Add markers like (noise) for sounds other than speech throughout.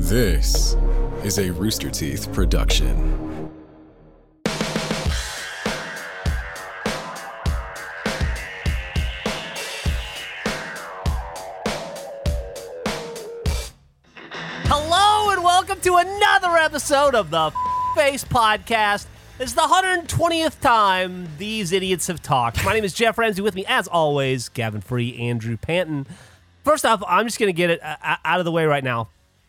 This is a Rooster Teeth production. Hello and welcome to another episode of the Face Podcast. It's the 120th time these idiots have talked. My name is Geoff Ramsey. With me, as always, Gavin Free, Andrew Panton. First off, I'm just going to get it uh, out of the way right now.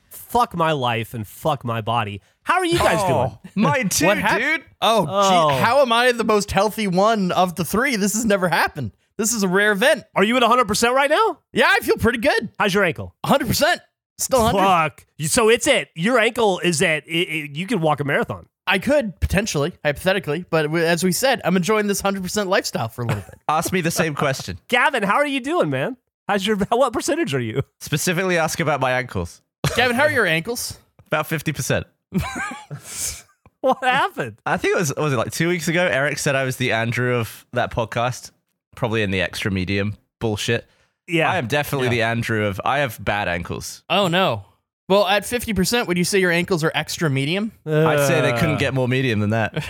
Fuck my life and fuck my body. How are you guys oh, doing? (laughs) Mine too, hap- dude. Oh, Oh. gee, how am I the most healthy one of the three? This has never happened. This is a rare event. Are you at 100% right now? Yeah, I feel pretty good. How's your ankle? 100%. Still 100. Fuck. So it's it. Your ankle is at, it, it- you could walk a marathon. I could potentially, hypothetically, but as we said, I'm enjoying this 100% lifestyle for a little bit. (laughs) Ask me the same question. Gavin, how are you doing, man? How's your, (laughs) what percentage are you? Specifically, ask about my ankles. Gavin, how are your ankles? About fifty percent. (laughs) What happened? I think it was was it like two weeks ago. Eric said I was the Andrew of that podcast, probably in the extra medium bullshit. Yeah. I am definitely the Andrew of. I have bad ankles. Oh, no. Well, at 50%, would you say your ankles are extra medium? I'd say they Uh. couldn't get more medium than that.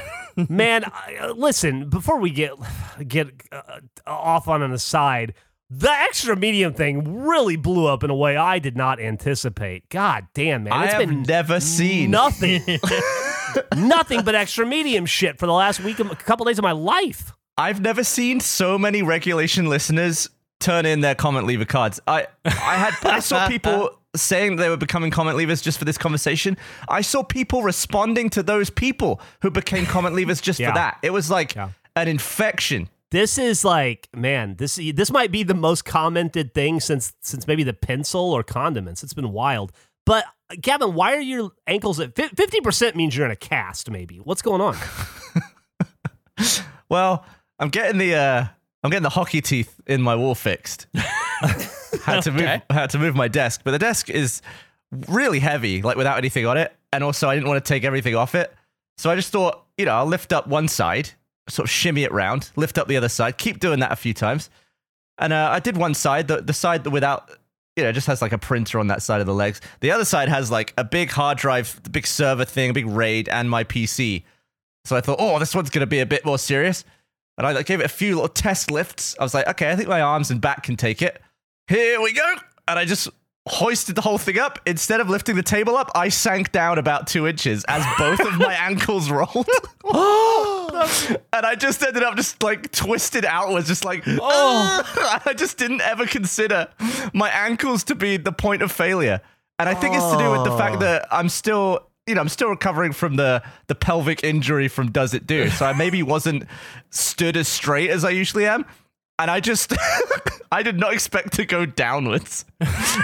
Man, I- uh, listen. Before we get get uh, off on an aside, the extra medium thing really blew up in a way I did not anticipate. God damn, man! I It's have been never seen nothing, (laughs) nothing but extra medium shit for the last week, a couple days of my life. I've never seen so many regulation listeners turn in their comment leaver cards. I I had I saw people saying they were becoming comment leavers just for this conversation. I saw people responding to those people who became comment leavers just Yeah. for that. It was like Yeah. an infection. This is like, man, this this might be the most commented thing since since maybe the pencil or condiments. It's been wild. But Gavin, why are your ankles at fifty percent? Means you're in a cast. Maybe what's going on? (laughs) Well, I'm getting the uh I'm getting the hockey teeth in my wall fixed. (laughs) had to move had to move my desk, but the desk is really heavy, like without anything on it, and also I didn't want to take everything off it. So I just thought, you know, I'll lift up one side, sort of shimmy it round, lift up the other side, keep doing that a few times. And uh, I did one side, the the side without you know, just has like a printer on that side of the legs. The other side has like a big hard drive, the big server thing, a big RAID, and my PC. So I thought, oh, this one's going to be a bit more serious. And I gave it a few little test lifts. I was like, okay, I think my arms and back can take it. Here we go. And I just hoisted the whole thing up. Instead of lifting the table up, I sank down about two inches as both of my (laughs) ankles rolled. (gasps) and I just ended up just like twisted outwards, just like, oh. Ah! (laughs) I just didn't ever consider my ankles to be the point of failure. And I think it's to do with the fact oh. that I'm still, you know, I'm still recovering from the the pelvic injury from Does It Do. So I maybe wasn't stood as straight as I usually am. And I just, (laughs) I did not expect to go downwards,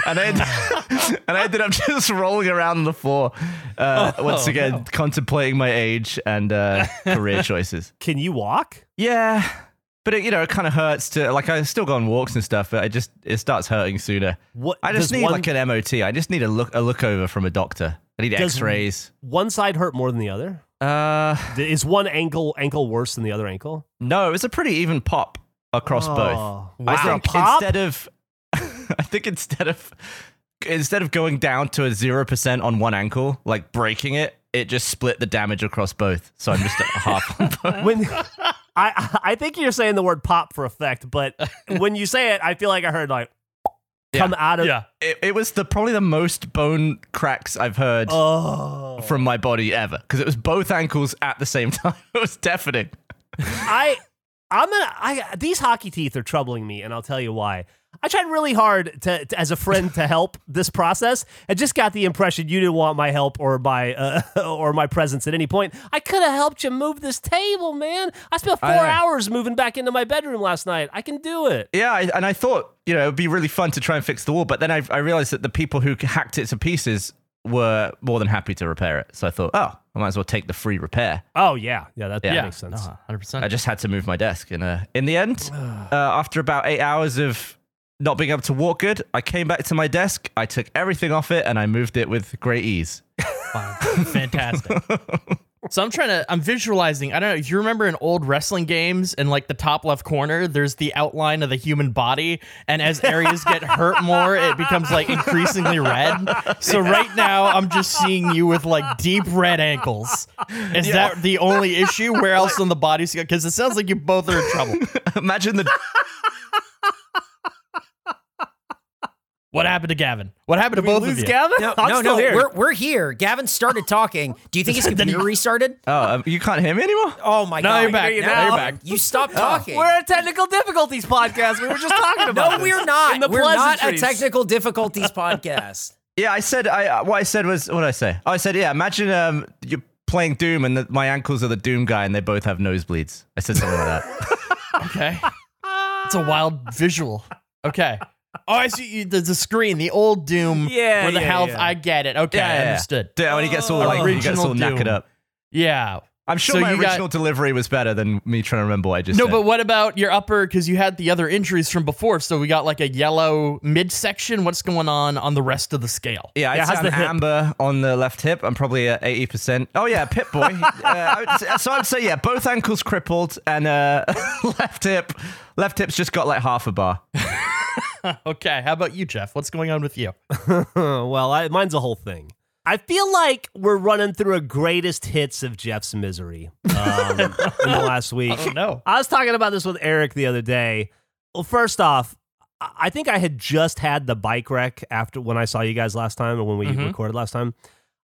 and I, (laughs) (laughs) and I ended up just rolling around on the floor, uh, once again contemplating my age and uh, career choices. Can you walk? Yeah, but it, you know, it kind of hurts to like. I still go on walks and stuff, but I just it starts hurting sooner. What I just need one, like an MOT. I just need a look a look over from a doctor. I need X-rays. one side hurt more than the other. Uh, Is one ankle ankle worse than the other ankle? no, it was a pretty even pop across both. Oh, I wow. think Pop? instead of, (laughs) I think instead of, instead of going down to a zero percent on one ankle, like breaking it, it just split the damage across both. So I'm just at half on when (laughs) I I think you're saying the word pop for effect, but (laughs) when you say it, I feel like I heard like come out of It, it was the probably the most bone cracks I've heard Oh, from my body ever because it was both ankles at the same time. It was deafening. I I'm gonna I these hockey teeth are troubling me, and I'll tell you why. I tried really hard to, to- as a friend to help this process. I just got the impression you didn't want my help or my uh, (laughs) or my presence at any point. I could have helped you move this table, man. I spent four I hours moving back into my bedroom last night. I can do it. Yeah, I, and I thought you know it'd be really fun to try and fix the wall, but then I, I realized that the people who hacked it to pieces were more than happy to repair it. So I thought, oh, I might as well take the free repair. Oh yeah, yeah, that, that Yeah. makes sense. Uh, 100%. I just had to move my desk, and uh, in the end, (sighs) uh, after about eight hours of not being able to walk good, I came back to my desk. I took everything off it, and I moved it with great ease. (laughs) Fantastic. (laughs) So I'm trying to, I'm visualizing. I don't know if you remember in old wrestling games, in like the top left corner, there's the outline of the human body, and as areas get hurt more, it becomes like increasingly red. So right now, I'm just seeing you with like deep red ankles. Is that the only issue? Where else on the body? Because it sounds like you both are in trouble. (laughs) Imagine the What happened to Gavin? What happened to Did we both lose of you? Gavin? No, I'm no, still no. here. We're we're here. Gavin started talking. Do you think his (laughs) computer restarted? oh, um, you can't hear me anymore. Oh my No, god! you're back. you Now now. you're back. You stopped talking. We're a technical difficulties podcast. We were just talking about no, this. we're not. In the We're not a technical difficulties podcast. (laughs) Yeah, I said. I uh, what I said was what did I say. Oh, I said yeah. Imagine um you're playing Doom and the, my ankles are the Doom guy and they both have nosebleeds. I said something like that. (laughs) Okay. It's a wild visual. Okay. Oh, I see you, the, the screen, the old Doom. Yeah, Where the yeah, health, yeah. I get it. Okay, Yeah, yeah, yeah. understood. Yeah, when he gets all like he gets all Original knackered Doom. up. Yeah. I'm sure So my you got- original delivery was better than me trying to remember what I just No, said. but what about your upper? Because you had the other injuries from before. So we got like a yellow midsection. What's going on on the rest of the scale? Yeah, I'd Yeah, say how's the I'm hip? amber on the left hip. I'm probably at 80%. Oh, yeah, Pip-Boy. (laughs) uh, I would so I'd say, yeah, both ankles crippled and uh, (laughs) left hip. Left hip's just got like half a bar. (laughs) (laughs) Okay. How about you, Geoff? What's going on with you? (laughs) well, I, mine's a whole thing. I feel like we're running through a greatest hits of Geoff's misery um, (laughs) in the last week. Oh, no. I was talking about this with Eric the other day. Well, first off, I think I had just had the bike wreck after when I saw you guys last time or when we Mhm. recorded last time.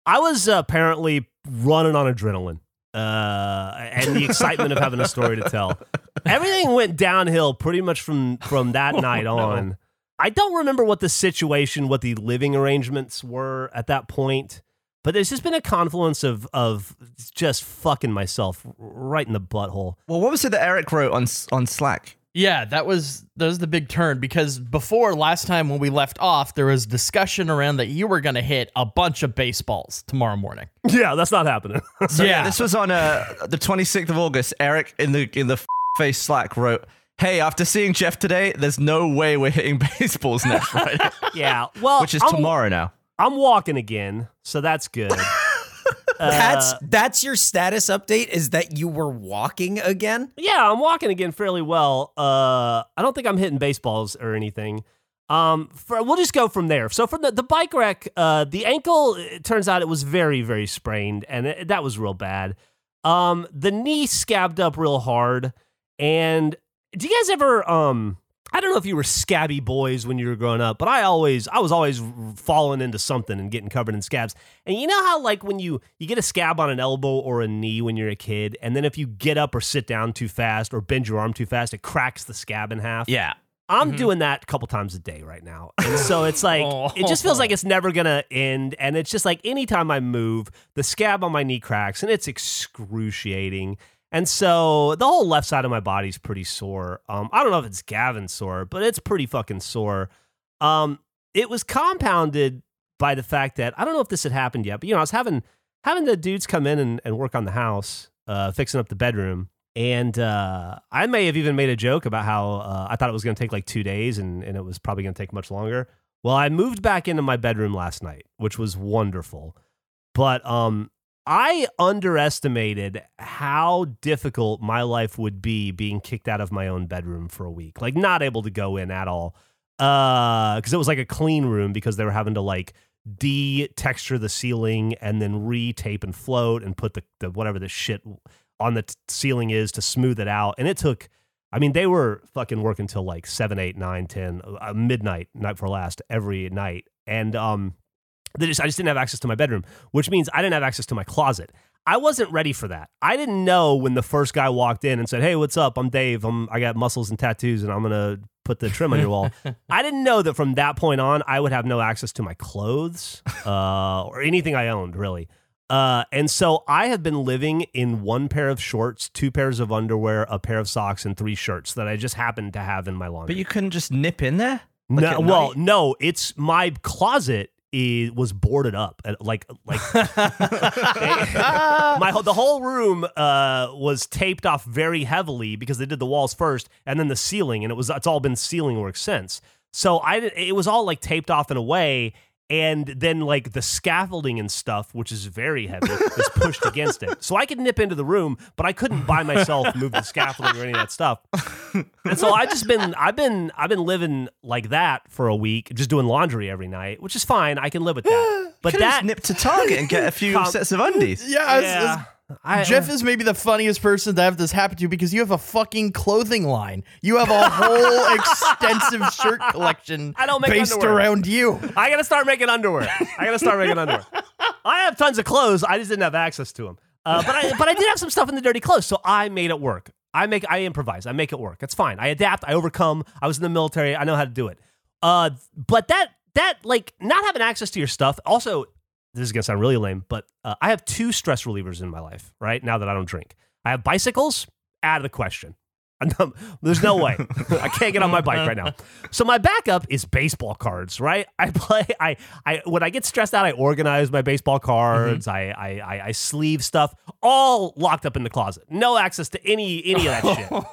I was apparently running on adrenaline uh, and the excitement of having a story to tell. Everything went downhill pretty much from from that night on. I don't remember what the situation, what the living arrangements were at that point, but there's just been a confluence of of just fucking myself right in the butthole. Well, what was it that Eric wrote on on Slack? Yeah, that was that was the big turn because before last time when we left off, there was discussion around that you were going to hit a bunch of baseballs tomorrow morning. (laughs) Yeah, that's not happening. So, yeah, Yeah. this was on uh, the 26th of August. Eric in the in the face Slack wrote, "Hey, after seeing Geoff today, there's no way we're hitting (laughs) baseballs next Friday, (laughs) yeah, well, which is I'm, tomorrow now." I'm walking again, so that's good. (laughs) Uh, That's that's your status update. Is that you were walking again? yeah, I'm walking again fairly well. Uh, I don't think I'm hitting baseballs or anything. Um, for, we'll just go from there. So from the, the bike wreck, uh, the ankle, it turns out it was very, very sprained, and it, that was real bad. Um, the knee scabbed up real hard, and do you guys ever um? I don't know if you were scabby boys when you were growing up, but I always, I was always falling into something and getting covered in scabs. And you know how like when you you get a scab on an elbow or a knee when you're a kid, and then if you get up or sit down too fast or bend your arm too fast, it cracks the scab in half. Yeah, I'm doing that a couple times a day right now. And so it's like, it just feels like (laughs) it's never going to end. And it's just like anytime I move, the scab on my knee cracks and it's excruciating. And so the whole left side of my body's pretty sore. Um, I don't know if it's Gavin sore, but it's pretty fucking sore. Um, it was compounded by the fact that I don't know if this had happened yet, but you know, I was having having the dudes come in and, and work on the house, uh, fixing up the bedroom. And uh, I may have even made a joke about how uh, I thought it was going to take like two days and, and it was probably going to take much longer. Well, I moved back into my bedroom last night, which was wonderful. But um, I underestimated how difficult my life would be being kicked out of my own bedroom for a week, like not able to go in at all. Because it was like a clean room because they were having to like de-texture the ceiling and then re-tape and float and put the, the whatever the shit on the t- ceiling is to smooth it out. And it took, I mean, they were fucking working till like 7, 8, 9, 10, uh, midnight, night for last, every night. And um, they just, I just didn't have access to my bedroom, which means I didn't have access to my closet. I wasn't ready for that. I didn't know when the first guy walked in and said, "Hey, what's up? I'm Dave. I'm I got muscles and tattoos, and I'm gonna put the trim on your wall." (laughs) I didn't know that from that point on, I would have no access to my clothes uh, or anything I owned, really. Uh, and so I have been living in one pair of shorts, two pairs of underwear, a pair of socks, and three shirts that I just happened to have in my laundry. but you couldn't just nip in there. Like no, well, night? no, it's my closet is was boarded up at like like (laughs) (laughs) my whole- the whole room uh was taped off very heavily because they did the walls first and then the ceiling and it was it's all been ceiling work since. So I it was all like taped off in a way and then like the scaffolding and stuff, which is very heavy, is pushed against it. So I could nip into the room, but I couldn't by myself move the scaffolding or any of that stuff. And so I've just been I've been I've been living like that for a week, just doing laundry every night, which is fine. I can live with that. (gasps) But Could've that nip to Target and get a (laughs) few Com- sets of undies. Yeah, it's- yeah, it's- I, Geoff is maybe the funniest person to have this happen to because you have a fucking clothing line. You have a whole (laughs) extensive shirt collection I don't make based underwear. around you. I gotta start making underwear. I gotta start making underwear. (laughs) I have tons of clothes. I just didn't have access to them. Uh, but I but I did have some stuff in the dirty clothes, so I made it work. I make I improvise. I make it work. It's fine. I adapt. I overcome. I was in the military. I know how to do it. Uh, but that that like not having access to your stuff. Also, this is gonna sound really lame, but uh, I have two stress relievers in my life. Right now that I don't drink, I have bicycles. Out of the question. (laughs) There's no way. I can't get on my bike right now. (laughs) So my backup is baseball cards, right? I play (laughs) I I when I get stressed out, I organize my baseball cards, I, I I I sleeve stuff, all locked up in the closet. No access to any any of that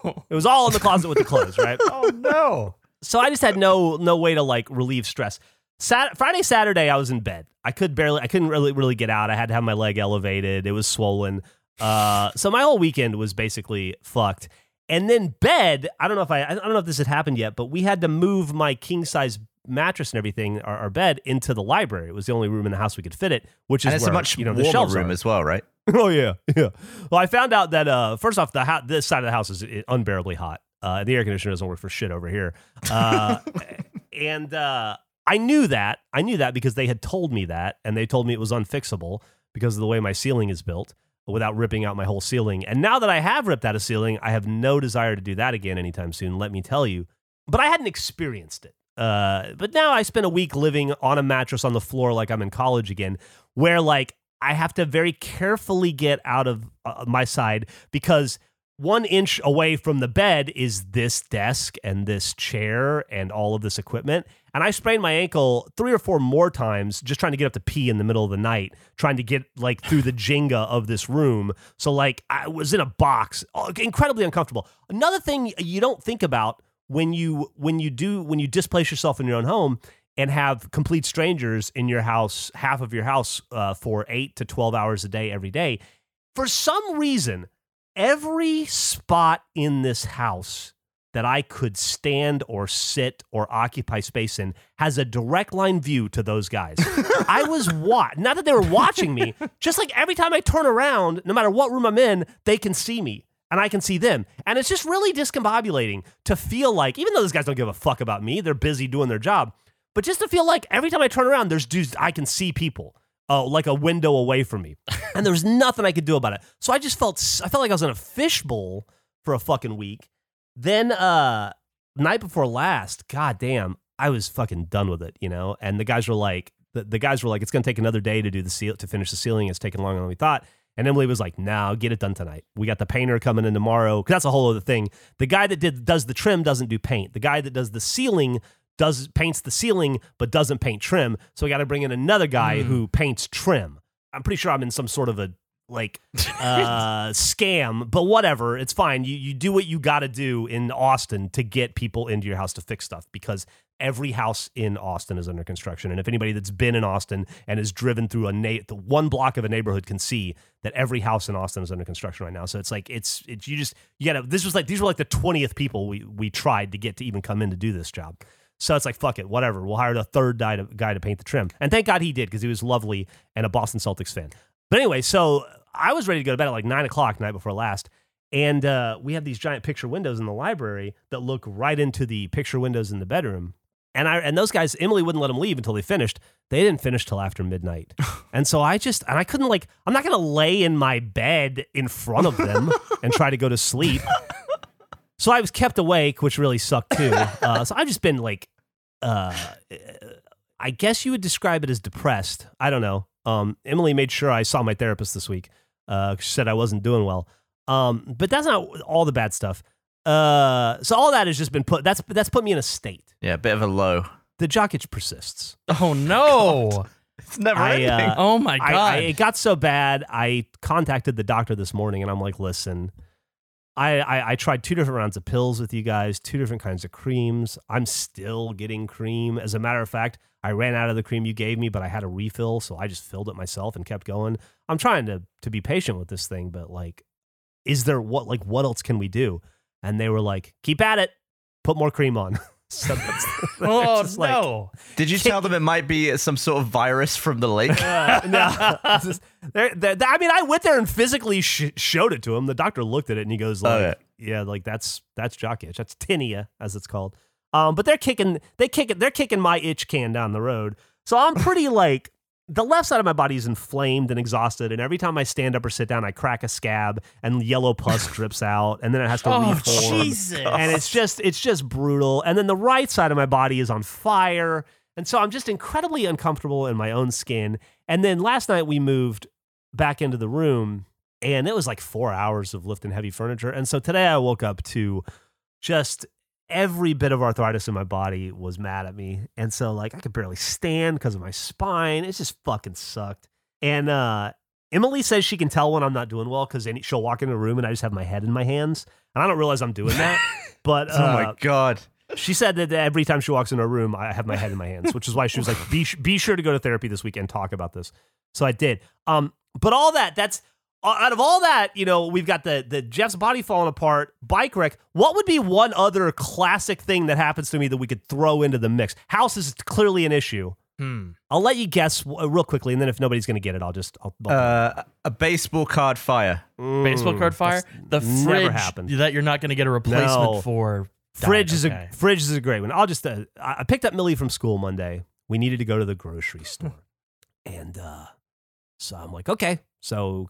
shit. It was all in the closet with the clothes, right? Oh no. So I just had no no way to like relieve stress. Sat- Friday, Saturday, I was in bed. I could barely, I couldn't really really get out. I had to have my leg elevated. It was swollen. Uh, so my whole weekend was basically fucked. And then bed. I don't know if I, I don't know if this had happened yet, but we had to move my king size mattress and everything, our, our bed, into the library. It was the only room in the house we could fit it, which is And it's where a much you know the warmer shelves room are. as well, right? (laughs) Oh yeah, yeah. Well, I found out that uh, first off, the ho- this side of the house is uh, unbearably hot. Uh, the air conditioner doesn't work for shit over here, uh, (laughs) and uh, I knew that. I knew that because they had told me that, and they told me it was unfixable because of the way my ceiling is built, without ripping out my whole ceiling. And now that I have ripped out a ceiling, I have no desire to do that again anytime soon. Let me tell you. But I hadn't experienced it. Uh, but now I spent a week living on a mattress on the floor like I'm in college again, where like I have to very carefully get out of uh, my side because one inch away from the bed is this desk and this chair and all of this equipment. And I sprained my ankle three or four more times just trying to get up to pee in the middle of the night, trying to get like through the Jenga of this room. So, like, I was in a box, uh, incredibly uncomfortable. Another thing you don't think about when you when you do when you displace yourself in your own home and have complete strangers in your house, half of your house, uh, for eight to twelve hours a day every day. For some reason, every spot in this house that I could stand or sit or occupy space in has a direct line view to those guys. (laughs) I was what? Not that they were watching me, just like every time I turn around, no matter what room I'm in, they can see me and I can see them. And it's just really discombobulating to feel like, even though those guys don't give a fuck about me, they're busy doing their job, but just to feel like every time I turn around, there's dudes, I can see people. Uh, like a window away from me, (laughs) and there was nothing I could do about it. So I just felt I felt like I was in a fishbowl for a fucking week. Then uh night before last, god damn, I was fucking done with it, you know? And the guys were like the, the guys were like, it's gonna take another day to do the seal to finish the ceiling. It's taking longer than we thought. And Emily was like, no, get it done tonight. We got the painter coming in tomorrow. Cause that's a whole other thing. The guy that did does the trim doesn't do paint. The guy that does the ceiling does paints the ceiling but doesn't paint trim. So we got to bring in another guy who paints trim. I'm pretty sure I'm in some sort of a like uh (laughs) scam, but whatever, it's fine. You you do what you got to do in Austin to get people into your house to fix stuff because every house in Austin is under construction. And if anybody that's been in Austin and is driven through a na- the one block of a neighborhood can see that every house in Austin is under construction right now. So it's like it's it's you just you got to this was like these were like the 20th people we we tried to get to even come in to do this job. So it's like, fuck it, whatever. We'll hire the third guy to, guy to paint the trim. And thank God he did because he was lovely and a Boston Celtics fan. But anyway, so I was ready to go to bed at like nine o'clock night before last. And uh, we have these giant picture windows in the library that look right into the picture windows in the bedroom. And I and those guys, Emily wouldn't let them leave until they finished. They didn't finish till after midnight. (laughs) and so I just and I couldn't like I'm not gonna lay in my bed in front of them and try to go to sleep. So I was kept awake, which really sucked too. Uh, so I've just been like, uh, I guess you would describe it as depressed. I don't know. Um, Emily made sure I saw my therapist this week. Uh, she said I wasn't doing well. Um, but that's not all the bad stuff. Uh, so all that has just been put. That's that's put me in a state. Yeah, a bit of a low. The jock itch persists. Oh (laughs) no! It's never I, ending. uh, oh my god! I, I, it got so bad. I contacted the doctor this morning, and I'm like, "Listen, I, I I tried two different rounds of pills with you guys, two different kinds of creams. I'm still getting cream. As a matter of fact, I ran out of the cream you gave me, but I had a refill, so I just filled it myself and kept going. I'm trying to to be patient with this thing, but like, is there what like what else can we do? And they were like, keep at it, put more cream on. (laughs) so (laughs) Oh just like- no! Did you tell them it might be some sort of virus from the lake? Uh, no, (laughs) it's just- they're- they're- I mean, I went there and physically sh- showed it to him. The doctor looked at it and he goes, like, Okay. "Yeah, like that's that's jock itch. That's tinea, as it's called." Um, but they're kicking, they kick it, they're kicking my itch can down the road. So I'm pretty (laughs) like the left side of my body is inflamed and exhausted, and every time I stand up or sit down, I crack a scab and yellow pus (laughs) drips out, and then it has to Oh reform. Jesus! and it's just it's just brutal. And then the right side of my body is on fire. And so i'm just incredibly uncomfortable in my own skin. And then last night we moved back into the room and it was like four hours of lifting heavy furniture. And so today i woke up to just every bit of arthritis in my body was mad at me and so like i could barely stand because of my spine it just fucking sucked and uh Emily says she can tell when I'm not doing well because she'll walk in the room and I just have my head in my hands, and I don't realize I'm doing that. (laughs) But oh my uh, god. she said that every time she walks in her room, I have my head in my hands, which is why she was like, (laughs) "Be be sure to go to therapy this week and talk about this." So I did. Um, but all that that's uh, out of all that, you know, we've got the the Geoff's body falling apart, bike wreck. What would be one other classic thing that happens to me that we could throw into the mix? House is clearly an issue. Hmm. I'll let you guess uh, real quickly, and then if nobody's going to get it, I'll just I'll, I'll Uh, a baseball card fire. Baseball Mm, card fire. The never fridge happened. that you're not going to get a replacement No. for. Fridge died. is Okay. a fridge is a great one. I'll just uh, I I picked up Millie from school Monday. We needed to go to the grocery store, and uh, so I'm like, okay. So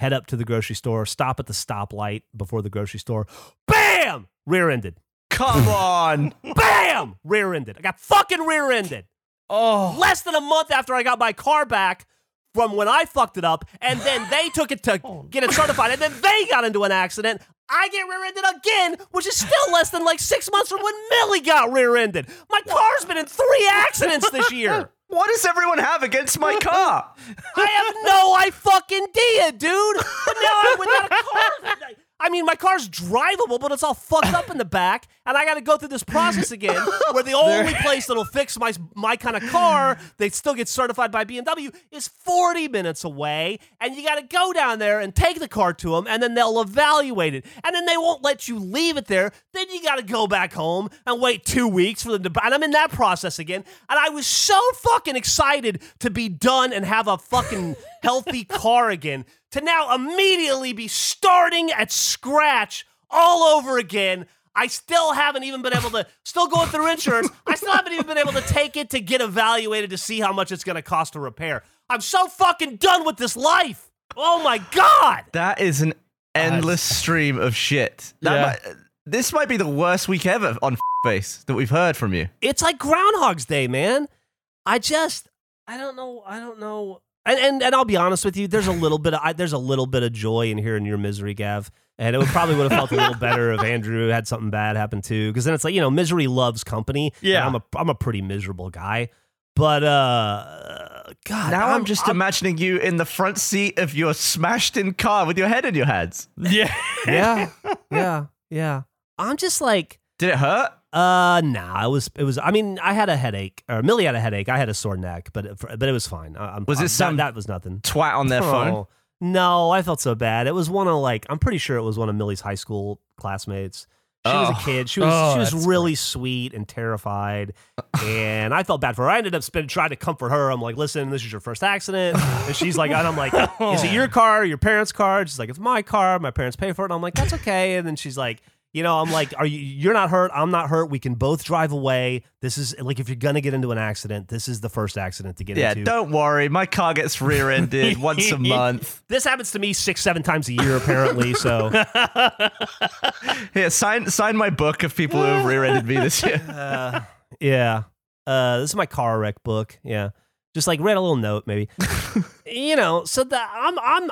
head up to the grocery store. Stop at the stoplight before the grocery store. Bam! Rear-ended. Come (laughs) on. Bam! Rear-ended. I got fucking rear-ended. Oh, Less than a month after I got my car back from when I fucked it up, and then they took it to (laughs) oh, get it certified, and then they got into an accident. I get rear-ended again, which is still less than like six months from when Millie got rear-ended. My car's been in three accidents this year. (laughs) what does everyone have against my car? (laughs) I have no I fucking idea, dude. But now I'm without a car. I mean, my car's drivable, but it's all fucked up in the back, and I got to go through this process again, where the only place that'll fix my my kind of car that still gets certified by BMW is 40 minutes away, and you got to go down there and take the car to them, and then they'll evaluate it, and then they won't let you leave it there. Then you got to go back home and wait two weeks for them to, and I'm in that process again, and I was so fucking excited to be done and have a fucking healthy car again to now immediately be starting at scratch all over again. I still haven't even been able to, still going through insurance. I still haven't even been able to take it to get evaluated to see how much it's going to cost to repair. I'm so fucking done with this life. Oh my God. That is an endless stream of shit. That Yeah. might, this might be the worst week ever on (laughs) face that we've heard from you. It's like Groundhog's Day, man. I just, I don't know. I don't know. And, and, and I'll be honest with you. There's a little bit of I, there's a little bit of joy in hearing your misery, Gav. And it would probably would have felt a little (laughs) better if Andrew had something bad happen too. Because then it's like you know, misery loves company. Yeah. I'm a I'm a pretty miserable guy. But uh, God, Now I'm, just I'm- imagining you in the front seat of your smashed in car with your head in your hands. yeah. yeah, (laughs) yeah, yeah. I'm just like. Did it hurt? Uh, nah, it was, it was, I mean, I had a headache, or Millie had a headache. I had a sore neck, but, it, but it was fine. I, I'm, Was it some- that, that was nothing. Twat on their phone. Oh, No, I felt so bad. It was one of like, I'm pretty sure it was one of Millie's high school classmates. She was Oh. a kid. She was Oh, she was really sweet and terrified, and I felt bad for her. I ended up spending, trying to comfort her. I'm like, "Listen, this is your first accident," and she's like, and "I'm like, (laughs) is it your car, or your parents' car?" She's like, "It's my car. My parents pay for it." And I'm like, "That's okay." And then she's like, "You know, I'm like, are you? You're not hurt. I'm not hurt. We can both drive away. This is like, if you're gonna get into an accident, this is the first accident to get Yeah, into." don't worry. My car gets rear-ended (laughs) once a month. This happens to me six, seven times a year, apparently. So. (laughs) yeah, sign sign my book of people who have rear-ended me this year. Uh, (laughs) yeah. Uh, this is my car wreck book. Yeah. Just like read a little note, maybe. you know, so that I'm I'm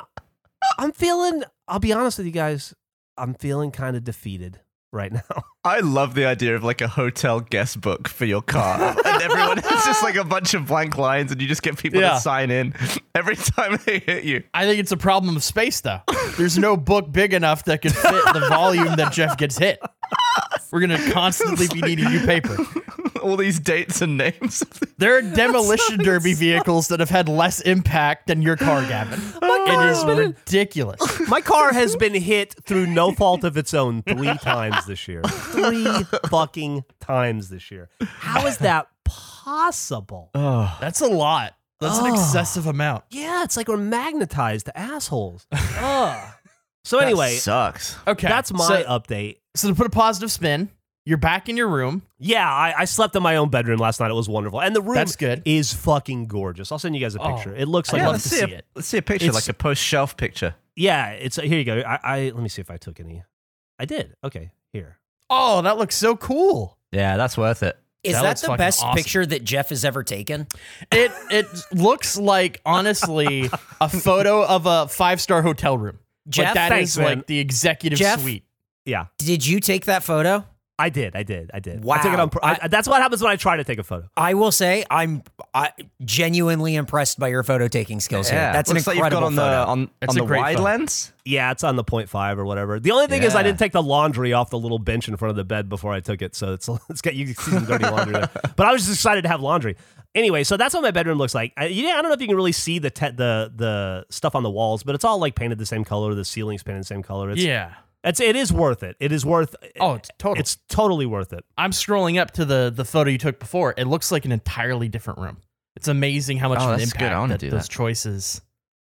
I'm feeling. I'll be honest with you guys. I'm feeling kind of defeated right now. (laughs) I love the idea of like a hotel guest book for your car, and everyone it's just like a bunch of blank lines, and you just get people Yeah. to sign in every time they hit you. I think it's a problem of space, though. There's no book big enough that could fit the volume that Geoff gets hit. We're gonna constantly be needing new paper. All these dates and names. There are (laughs) demolition derby vehicles that have had less impact than your car, (laughs) Gavin. Oh it is ridiculous. (laughs) My car has been hit through no fault of its own three times this year. Three fucking times this year. How is that possible? (sighs) That's a lot. That's an excessive amount. Yeah, it's like we're magnetized to assholes. Ugh. So anyway, sucks. Okay, that's my So, update. so to put a positive spin, you're back in your room. Yeah, I, I slept in my own bedroom last night. It was wonderful, and the room That's good. is fucking gorgeous. I'll send you guys a Oh, picture. it looks like love a- let's to see, see a, it. let's see a picture, It's- like a post shelf picture. yeah. It's here. You go. I, I let me see if I took any. I did. Okay, here. Oh, that looks so cool. Yeah, that's worth it. Is That that, the best awesome. picture that Geoff has ever taken? It it looks like honestly a photo of a five star hotel room. Geoff, like that thanks, is man. like the executive Geoff? suite. Yeah, Did you take that photo? I did. I did. I did. I Wow. took it on. I, I- that's what happens when I try to take a photo. I will say I'm I, genuinely impressed by your photo taking skills here. That's an Looks like you've incredible got on photo. the on, It's on a the great wide photo. lens. Yeah, it's on the point five or whatever. The only thing is I didn't take the laundry off the little bench in front of the bed before I took it, so it's (laughs) it's got you can see some dirty laundry there. (laughs) But I was just excited to have laundry. Anyway, so that's what my bedroom looks like. I, yeah, I don't know if you can really see the te- the the stuff on the walls, but it's all like painted the same color. The ceiling's painted the same color. It's, Yeah. It's it is worth it. It is worth. Oh, it's total. It's totally worth it. I'm scrolling up to the the photo you took before. It looks like an entirely different room. It's amazing how much Oh, of an that's good. impact I wanna that do those that. choices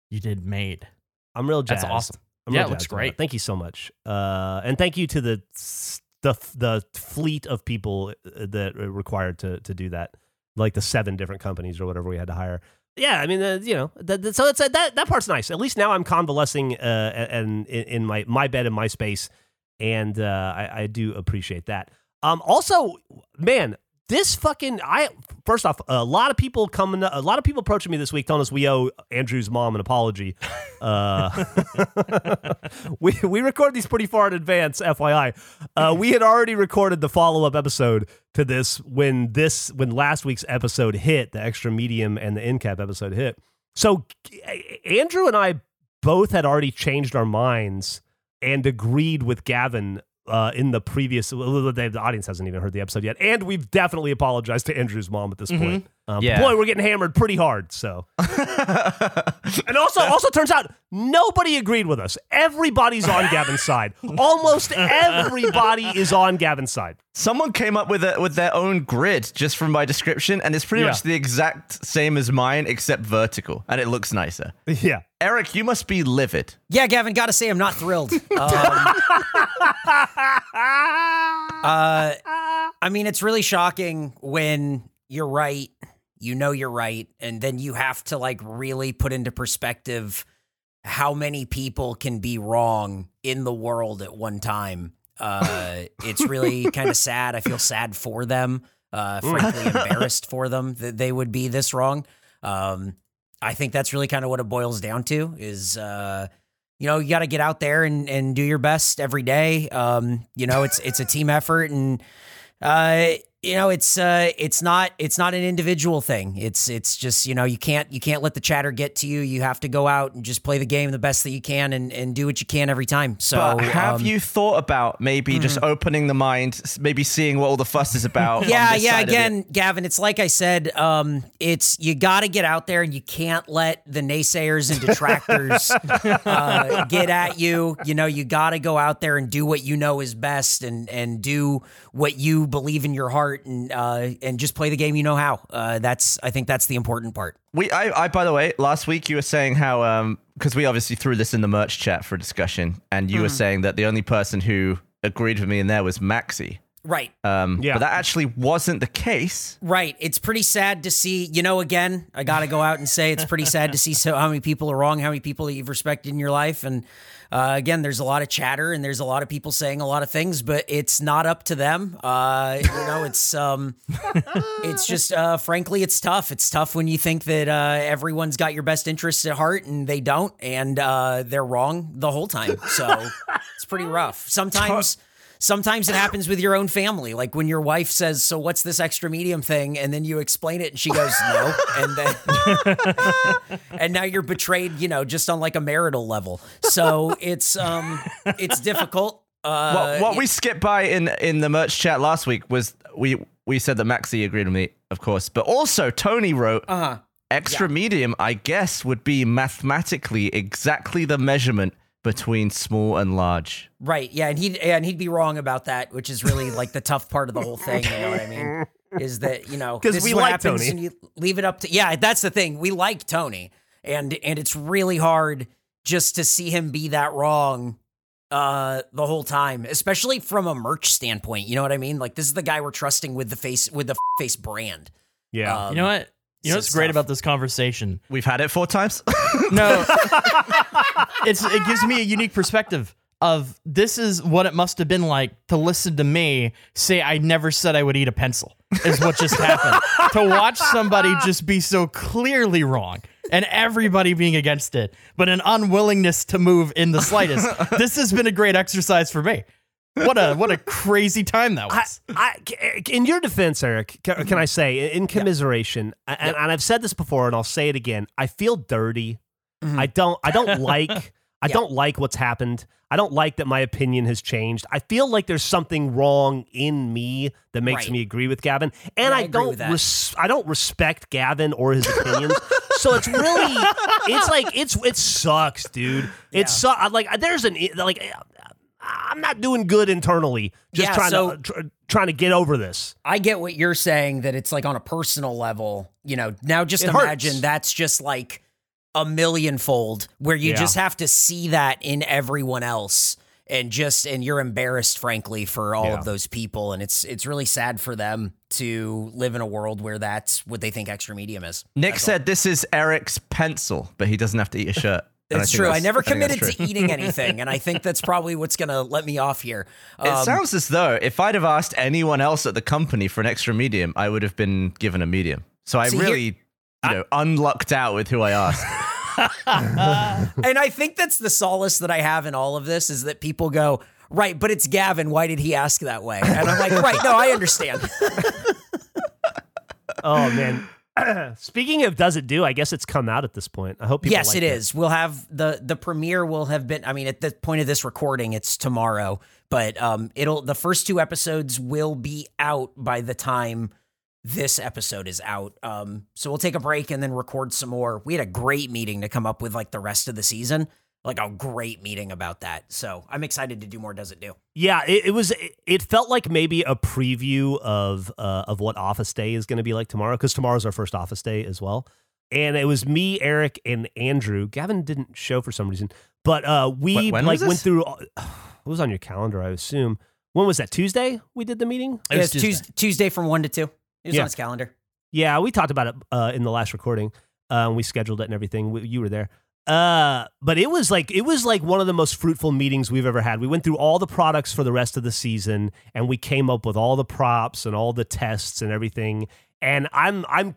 you did made. I'm real jazzed. That's awesome. I'm Yeah, real it looks jazzed great. Thank you so much. Uh, and thank you to the the the fleet of people uh, that required to to do that, like the seven different companies or whatever we had to hire. Yeah, I mean, uh, you know, that, that- so it's uh, that that part's nice. At least now I'm convalescing uh, and in, in my my bed in my space, and uh, I, I do appreciate that. Um, also, man, this fucking I first off, a lot of people coming, a lot of people approaching me this week telling us we owe Andrew's mom an apology. (laughs) Uh, (laughs) we we record these pretty far in advance, FYI. Uh, we had already recorded the follow up episode to this when this when last week's episode hit, the extra medium and the in cap episode hit. So Andrew and I both had already changed our minds and agreed with Gavin uh, in the previous. The the audience hasn't even heard the episode yet, and we've definitely apologized to Andrew's mom at this point. Um, Yeah. boy, we're getting hammered pretty hard. So, (laughs) and also, also turns out nobody agreed with us. Everybody's on Gavin's side. (laughs) Almost everybody is on Gavin's side. Someone came up with a, with their own grid just from my description, and it's pretty Yeah. much the exact same as mine, except vertical, and it looks nicer. Yeah. Eric, you must be livid. Yeah, Gavin, gotta say I'm not thrilled. (laughs) Um, uh, I mean, it's really shocking when you're right, you know you're right, and then you have to like really put into perspective how many people can be wrong in the world at one time. Uh, it's really (laughs) kind of sad. I feel sad for them. Uh, frankly, (laughs) embarrassed for them that they would be this wrong. Um, I think that's really kind of what it boils down to is, uh, you know, you got to get out there and, and do your best every day. Um, you know, it's, it's a team effort and, uh, you know, it's, uh, it's not, it's not an individual thing. It's, it's just, you know, you can't, you can't let the chatter get to you. You have to go out and just play the game the best that you can and, and do what you can every time. So But have um, mm-hmm. you thought about maybe just opening the mind, maybe seeing what all the fuss is about? Yeah, yeah. side of it? Again, Gavin, it's like I said. Um, it's you got to get out there, and you can't let the naysayers and detractors (laughs) uh, get at you. You know, you got to go out there and do what you know is best, and and do what you believe in your heart, and uh, and just play the game you know how. Uh, that's I think that's the important part. We, I, I, by the way, last week you were saying how, um, because we obviously threw this in the merch chat for discussion, and you were saying that the only person who agreed with me in there was Maxi. Right. Um, Yeah. but that actually wasn't the case. Right. It's pretty sad to see, you know, again, I got to go out and say it's pretty sad to see so how many people are wrong, how many people that you've respected in your life. And uh, again, there's a lot of chatter and there's a lot of people saying a lot of things, but it's not up to them. Uh, you know, it's, um, it's (laughs) just, uh, frankly, it's tough. It's tough when you think that uh, everyone's got your best interests at heart and they don't, and uh, they're wrong the whole time. So it's pretty rough. (laughs) Sometimes. Sometimes it happens with your own family. Like when your wife says, "So what's this extra medium thing?" and then you explain it and she goes, "No." And then (laughs) and now you're betrayed, you know, just on like a marital level. So it's um it's difficult. Uh what, what we skipped by in in the merch chat last week was we we said that Maxi agreed with me, of course, but also Tony wrote uh-huh. extra medium. I guess would be mathematically exactly the measurement between small and large. Right. Yeah, and he'd and he'd be wrong about that, which is really like the tough part of the whole thing. You know what I mean? (laughs) Is that you know 'Cause this we is what like happens Tony. and you leave it up to yeah. That's the thing. We like Tony, and and it's really hard just to see him be that wrong uh the whole time especially from a merch standpoint you know what i mean like this is the guy we're trusting with the face with the face brand Yeah. Um, You know what? You know what's great about this conversation? We've had it four times. (laughs) No, it's it gives me a unique perspective of this is what it must have been like to listen to me say I never said I would eat a pencil is what just happened. (laughs) to watch somebody just be so clearly wrong and everybody being against it, but an unwillingness to move in the slightest. this has been a great exercise for me. What a what a crazy time that was. I, in your defense, Eric, can, can I say, in commiseration, and, and I've said this before, and I'll say it again. I feel dirty. Mm-hmm. I don't. I don't (laughs) like. I don't like what's happened. I don't like that my opinion has changed. I feel like there's something wrong in me that makes Right. me agree with Gavin, and Yeah, I I, don't. Res- I don't respect Gavin or his opinions. so it's really, it's like it's it sucks, dude. It su- Like there's an like. I'm not doing good internally. Just Yeah, trying so- to tr- trying to get over this. I get what you're saying that it's like on a personal level, you know. Now just It imagine hurts. that's just like a millionfold where you Yeah. just have to see that in everyone else and just and you're embarrassed frankly for all Yeah. of those people and it's it's really sad for them to live in a world where that's what they think extra medium is. Nick That's all. said this is Eric's pencil, but he doesn't have to eat a shirt. And It's think true. I never think committed true. to eating anything, and I think that's probably what's going to let me off here. It Um, sounds as though if I'd have asked anyone else at the company for an extra medium, I would have been given a medium. So I See, really, you know, unlucked out with who I asked. (laughs) (laughs) and I think that's the solace that I have in all of this is that people go, right, but it's Gavin. Why did he ask that way? And I'm like, right, no, I understand. (laughs) Oh man. (clears throat) Speaking of does it do, I guess it's come out at this point. I hope people yes, like it is. We'll have the the premiere will have been. I mean, at the point of this recording, it's tomorrow, but um, it'll the first two episodes will be out by the time this episode is out. Um, so we'll take a break and then record some more. We had a great meeting to come up with like the rest of the season, like a great meeting about that. So I'm excited to do more. Does it do? Yeah, it, it was. It, it felt like maybe a preview of uh, of what Office Day is going to be like tomorrow, because tomorrow's our first Office Day as well. And it was me, Eric, and Andrew. Gavin didn't show for some reason, but uh, we Wh- when like went this? through. (sighs) It was on your calendar, I assume. When was that? Tuesday? We did the meeting. It was it's Tuesday. Tuesday from one to two. It was Yeah. on his calendar. Yeah, we talked about it uh, in the last recording. Uh, we scheduled it and everything. We, you were there. Uh, but it was like it was like one of the most fruitful meetings we've ever had. We went through all the products for the rest of the season, and we came up with all the props and all the tests and everything. And I'm I'm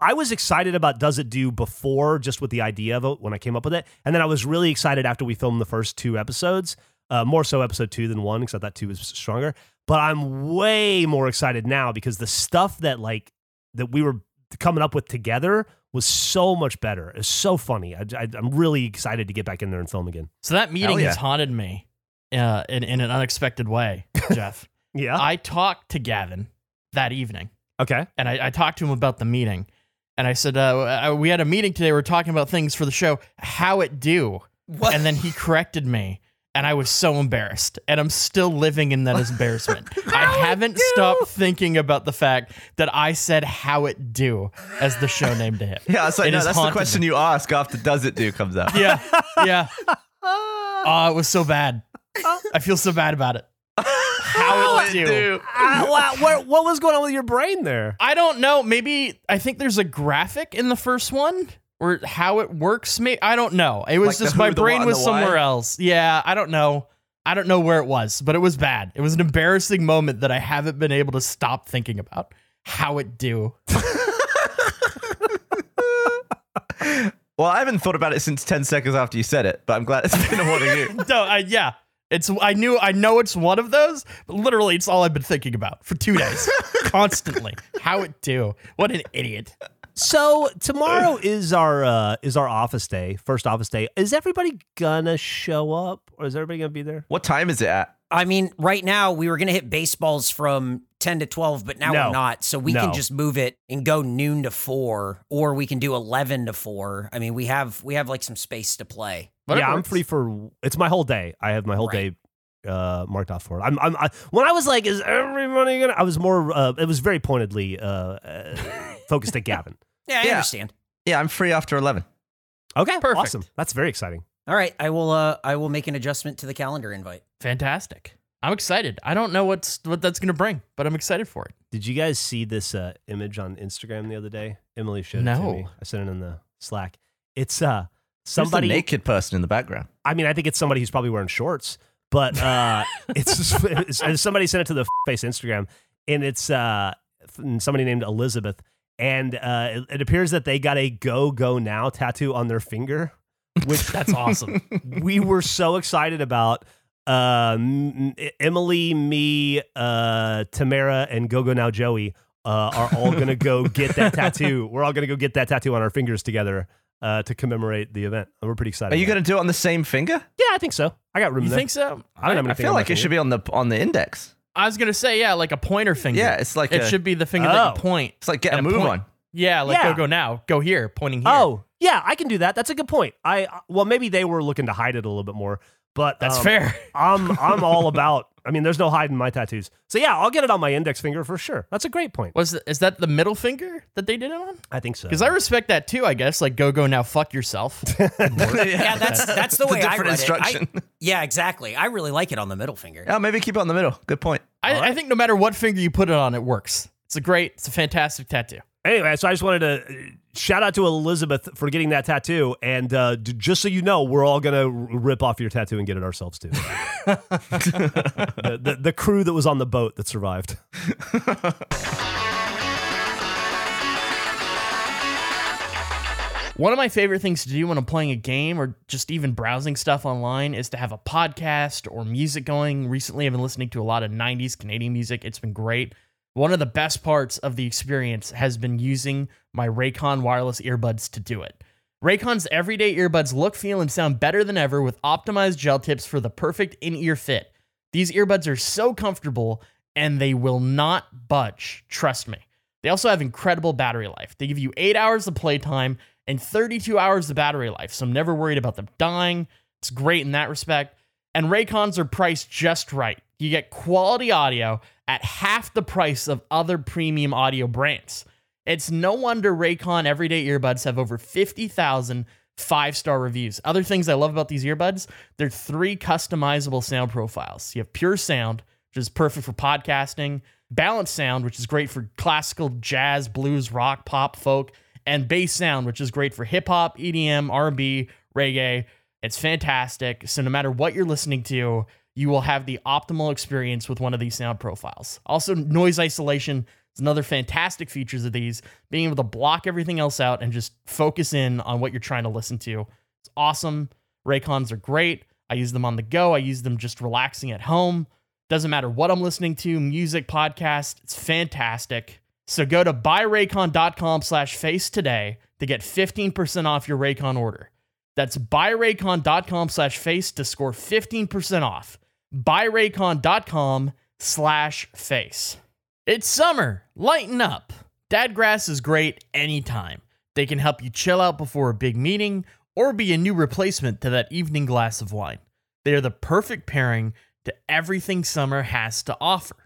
I was excited about Does It Do before, just with the idea of it when I came up with it, and then I was really excited after we filmed the first two episodes. Uh, more so episode two than one because I thought two was stronger. But I'm way more excited now because the stuff that like that we were coming up with together was so much better. It's so funny. I, I, I'm really excited to get back in there and film again. So that meeting yeah. has haunted me uh, in, in an unexpected way, (laughs) Geoff. Yeah. I talked to Gavin that evening okay. and I, I talked to him about the meeting. And I said, uh, uh, We had a meeting today. We are talking about things for the show, how it do. What? And then he corrected me. And I was so embarrassed. And I'm still living in that embarrassment. (laughs) I haven't stopped thinking about the fact that I said how it do as the show name to him. (laughs) Yeah, it's like, It no, has that's the question me. you ask after Does It Do comes out. Yeah. (laughs) Yeah. Oh, it was so bad. I feel so bad about it. How it do. Uh, wow, what, what was going on with your brain there? I don't know. Maybe I think there's a graphic in the first one or how it works. Maybe I don't know. It was Like just who, my brain what, was the why? somewhere else. Yeah, I don't know. I don't know where it was, but it was bad. It was an embarrassing moment that I haven't been able to stop thinking about. How it do. (laughs) Well, I haven't thought about it since 10 seconds after you said it, but I'm glad it's been haunting you. (laughs) No, I, yeah. It's I knew I know it's one of those, but literally it's all I've been thinking about for two days, (laughs) constantly. How it do? What an idiot! So tomorrow (laughs) is our uh, is our office day, first office day. Is everybody gonna show up, or is everybody gonna be there? What time is it at? I mean, right now we were going to hit baseballs from 10 to 12, but now No. we're not. So we No. can just move it and go noon to 4 or we can do 11 to 4. I mean, we have we have like some space to play. But yeah, I'm works. free for. It's my whole day. I have my whole Right. day uh, marked off for it. I'm, I'm I, when I was like, is everybody gonna? I was more. Uh, it was very pointedly uh, uh, focused at (laughs) Gavin. Yeah, I Yeah. understand. Yeah, I'm free after 11. Okay, Perfect. awesome. That's very exciting. All right, I will uh I will make an adjustment to the calendar invite. Fantastic. I'm excited. I don't know what's what that's gonna bring, but I'm excited for it. Did you guys see this uh, image on Instagram the other day? Emily showed it No. to me. I sent it in the Slack. It's uh Somebody somebody. naked person in the background. I mean, I think it's somebody who's probably wearing shorts, but uh, (laughs) it's, it's, it's- somebody sent it to the face Instagram, and it's uh, somebody named Elizabeth, and uh, it, it appears that they got a "Go Go Now" tattoo on their finger, which That's awesome. (laughs) we were so excited about. Uh, m- m- Emily, me, uh, Tamara, and Go Go Now Joey uh, are all gonna go get that (laughs) tattoo. We're all gonna go get that tattoo on our fingers together uh, to commemorate the event. And we're pretty excited. Are you about going to do it on the same finger? Yeah, I think so. I got room You there. think so? I don't have I feel like it should be on the on the index. I was gonna say yeah, like a pointer finger. Yeah, it's like it a- should be the finger that Oh. you point. It's like get And a move point. on. Yeah, like Yeah. go go now, go here, pointing here. Oh, yeah, I can do that. That's a good point. I well, maybe they were looking to hide it a little bit more, but that's um, fair. I'm I'm all (laughs) about. I mean, there's no hiding my tattoos. So yeah, I'll get it on my index finger for sure. That's a great point. Was is that the middle finger that they did it on? I think so. Because I respect that too. I guess like go go now, fuck yourself. (laughs) Yeah, that's that's the It's a way I different read instruction. it. I, yeah, exactly. I really like it on the middle finger. Yeah, maybe keep it on the middle. Good point. I, I think no matter what finger you put it on, it works. It's a great, it's a fantastic tattoo. Anyway, so I just wanted to uh, shout out to Elizabeth for getting that tattoo, and uh, d- just so you know, we're all gonna r- rip off your tattoo and get it ourselves too. (laughs) the, the the crew that was on the boat that survived. One of my favorite things to do when I'm playing a game or just even browsing stuff online is to have a podcast or music going. Recently, I've been listening to a lot of 90s Canadian music. It's been great. One of the best parts of the experience has been using my Raycon wireless earbuds to do it. Raycon's everyday earbuds look, feel, and sound better than ever with optimized gel tips for the perfect in ear fit. These earbuds are so comfortable and they will not budge. Trust me. They also have incredible battery life. They give you eight hours of playtime and 32 hours of battery life, so I'm never worried about them dying. It's great in that respect. And Raycons are priced just right. You get quality audio at half the price of other premium audio brands. It's no wonder Raycon everyday earbuds have over 50,000 five star reviews. Other things I love about these earbuds, they're three customizable sound profiles. You have pure sound, which is perfect for podcasting, balanced sound, which is great for classical, jazz, blues, rock, pop, folk, and bass sound, which is great for hip hop, EDM, R&B, reggae. It's fantastic. So no matter what you're listening to, you will have the optimal experience with one of these sound profiles. Also, noise isolation is another fantastic features of these, being able to block everything else out and just focus in on what you're trying to listen to. It's awesome. Raycons are great. I use them on the go. I use them just relaxing at home. Doesn't matter what I'm listening to, music, podcast, it's fantastic. So go to buyraycon.com slash face today to get 15% off your Raycon order. That's buyraycon.com slash face to score 15% off. Buyraycon.com slash face. It's summer. Lighten up. Dadgrass is great anytime. They can help you chill out before a big meeting or be a new replacement to that evening glass of wine. They are the perfect pairing to everything summer has to offer.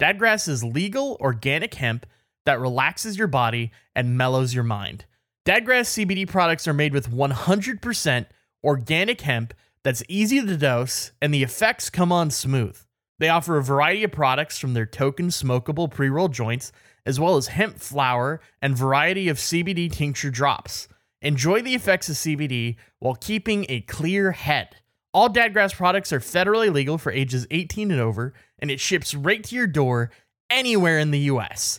Dadgrass is legal, organic hemp that relaxes your body and mellows your mind. Dadgrass CBD products are made with 100% organic hemp that's easy to dose, and the effects come on smooth. They offer a variety of products from their token smokable pre roll joints, as well as hemp flower and variety of CBD tincture drops. Enjoy the effects of CBD while keeping a clear head. All Dadgrass products are federally legal for ages 18 and over, and it ships right to your door anywhere in the US.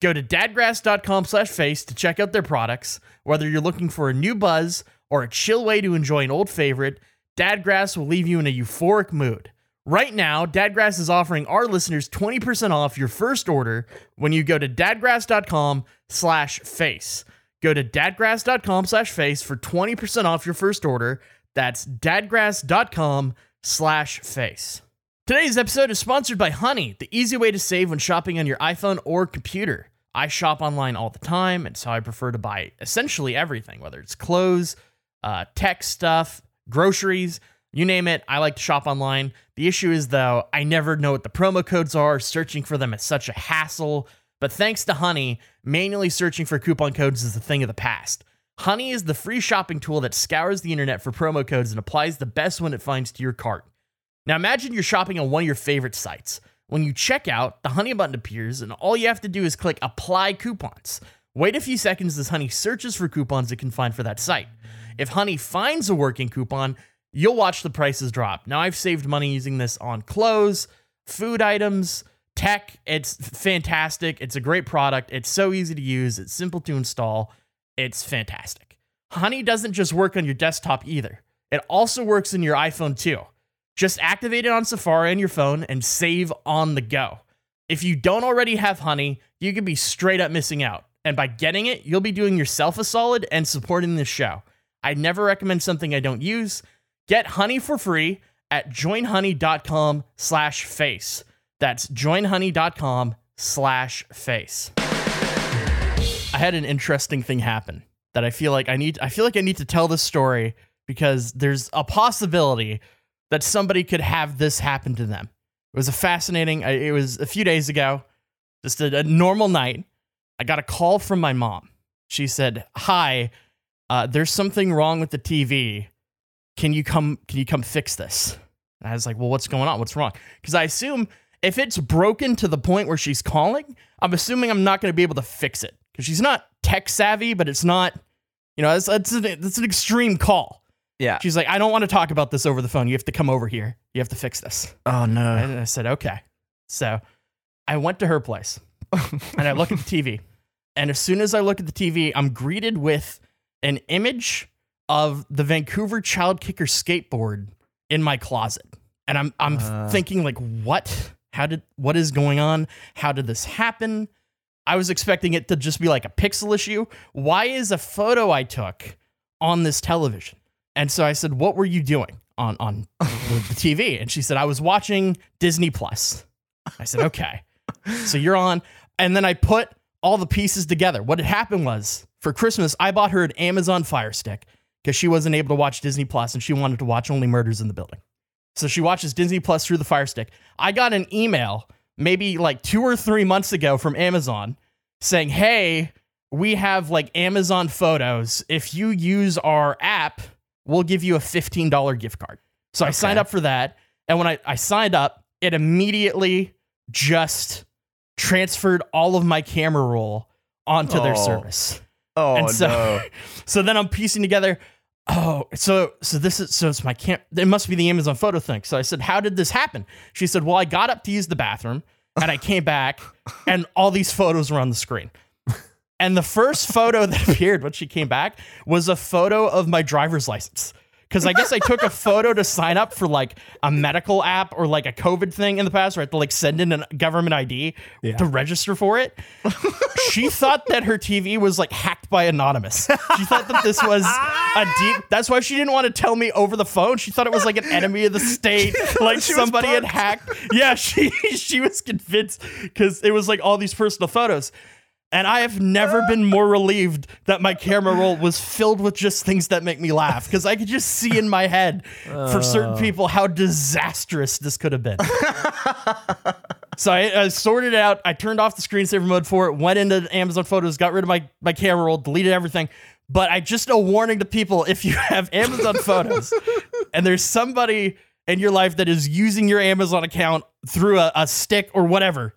Go to dadgrass.com slash face to check out their products. Whether you're looking for a new buzz or a chill way to enjoy an old favorite, Dadgrass will leave you in a euphoric mood. Right now, Dadgrass is offering our listeners 20% off your first order when you go to dadgrass.com slash face. Go to dadgrass.com slash face for 20% off your first order. That's dadgrass.com slash face. Today's episode is sponsored by Honey, the easy way to save when shopping on your iPhone or computer. I shop online all the time, and so I prefer to buy essentially everything, whether it's clothes, uh, tech stuff, groceries, you name it. I like to shop online. The issue is, though, I never know what the promo codes are. Searching for them is such a hassle. But thanks to Honey, manually searching for coupon codes is a thing of the past. Honey is the free shopping tool that scours the internet for promo codes and applies the best one it finds to your cart. Now imagine you're shopping on one of your favorite sites. When you check out, the Honey button appears, and all you have to do is click Apply Coupons. Wait a few seconds as Honey searches for coupons it can find for that site. If Honey finds a working coupon, you'll watch the prices drop. Now, I've saved money using this on clothes, food items, tech. It's fantastic. It's a great product. It's so easy to use, it's simple to install. It's fantastic. Honey doesn't just work on your desktop either, it also works in your iPhone too. Just activate it on Safari on your phone and save on the go. If you don't already have Honey, you could be straight up missing out. And by getting it, you'll be doing yourself a solid and supporting this show. I never recommend something I don't use. Get Honey for free at joinhoney.com slash face. That's joinhoney.com slash face. I had an interesting thing happen that I feel like I need I feel like I need to tell this story because there's a possibility that somebody could have this happen to them. It was a fascinating it was a few days ago, just a, a normal night. I got a call from my mom. She said, "Hi, uh, there's something wrong with the TV. Can you come? Can you come fix this?" And I was like, "Well, what's going on? What's wrong?" Because I assume if it's broken to the point where she's calling, I'm assuming I'm not going to be able to fix it because she's not tech savvy, but it's not, you know, it's, it's, an, it's an extreme call. Yeah. She's like, I don't want to talk about this over the phone. You have to come over here. You have to fix this. Oh no. And I said, okay. So I went to her place (laughs) and I look at the TV. And as soon as I look at the TV, I'm greeted with an image of the Vancouver Child Kicker skateboard in my closet. And I'm I'm Uh. thinking like, what? How did what is going on? How did this happen? I was expecting it to just be like a pixel issue. Why is a photo I took on this television? And so I said, "What were you doing on on the, the TV?" And she said, "I was watching Disney Plus." I said, "Okay." (laughs) so you're on, and then I put all the pieces together. What had happened was for Christmas, I bought her an Amazon Fire Stick because she wasn't able to watch Disney Plus and she wanted to watch only Murders in the Building. So she watches Disney Plus through the Fire Stick. I got an email maybe like two or three months ago from Amazon saying, Hey, we have like Amazon photos. If you use our app, we'll give you a $15 gift card. So I signed up for that. And when I, I signed up, it immediately just transferred all of my camera roll onto their Oh. service. Oh and so, no. (laughs) so then I'm piecing together. Oh, so so this is so it's my camp. It must be the Amazon photo thing. So I said, "How did this happen?" She said, "Well, I got up to use the bathroom, and I came back, (laughs) and all these photos were on the screen." And the first photo that (laughs) appeared when she came back was a photo of my driver's license. Because I guess I took a photo to sign up for like a medical app or like a COVID thing in the past where I had to like send in a government ID to register for it. she thought that her TV was like hacked by Anonymous. She thought that this was a deep. That's why she didn't want to tell me over the phone. She thought it was like an enemy of the state, (laughs) like somebody had hacked. Yeah, she (laughs) she was convinced because it was like all these personal photos. And I have never been more relieved that my camera roll was filled with just things that make me laugh because I could just see in my head for certain oh. people how disastrous this could have been. (laughs) so I, I sorted it out. I turned off the screensaver mode for it, went into Amazon Photos, got rid of my, my camera roll, deleted everything. But I just a warning to people if you have Amazon (laughs) Photos and there's somebody in your life that is using your Amazon account through a, a stick or whatever,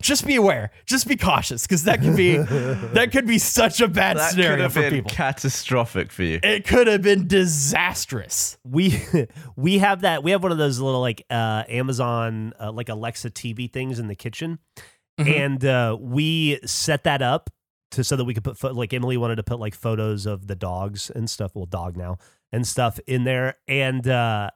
just be aware. Just be cautious because that could be (laughs) that could be such a bad That could scenario have for been people. catastrophic for you. it could have been disastrous. we (laughs) we have that we have one of those little like uh amazon uh, like alexa tv things in the kitchen Mhm. and uh we set that up to so that we could put pho- like emily wanted to put like photos of the dogs and stuff well dog now and stuff in there and uh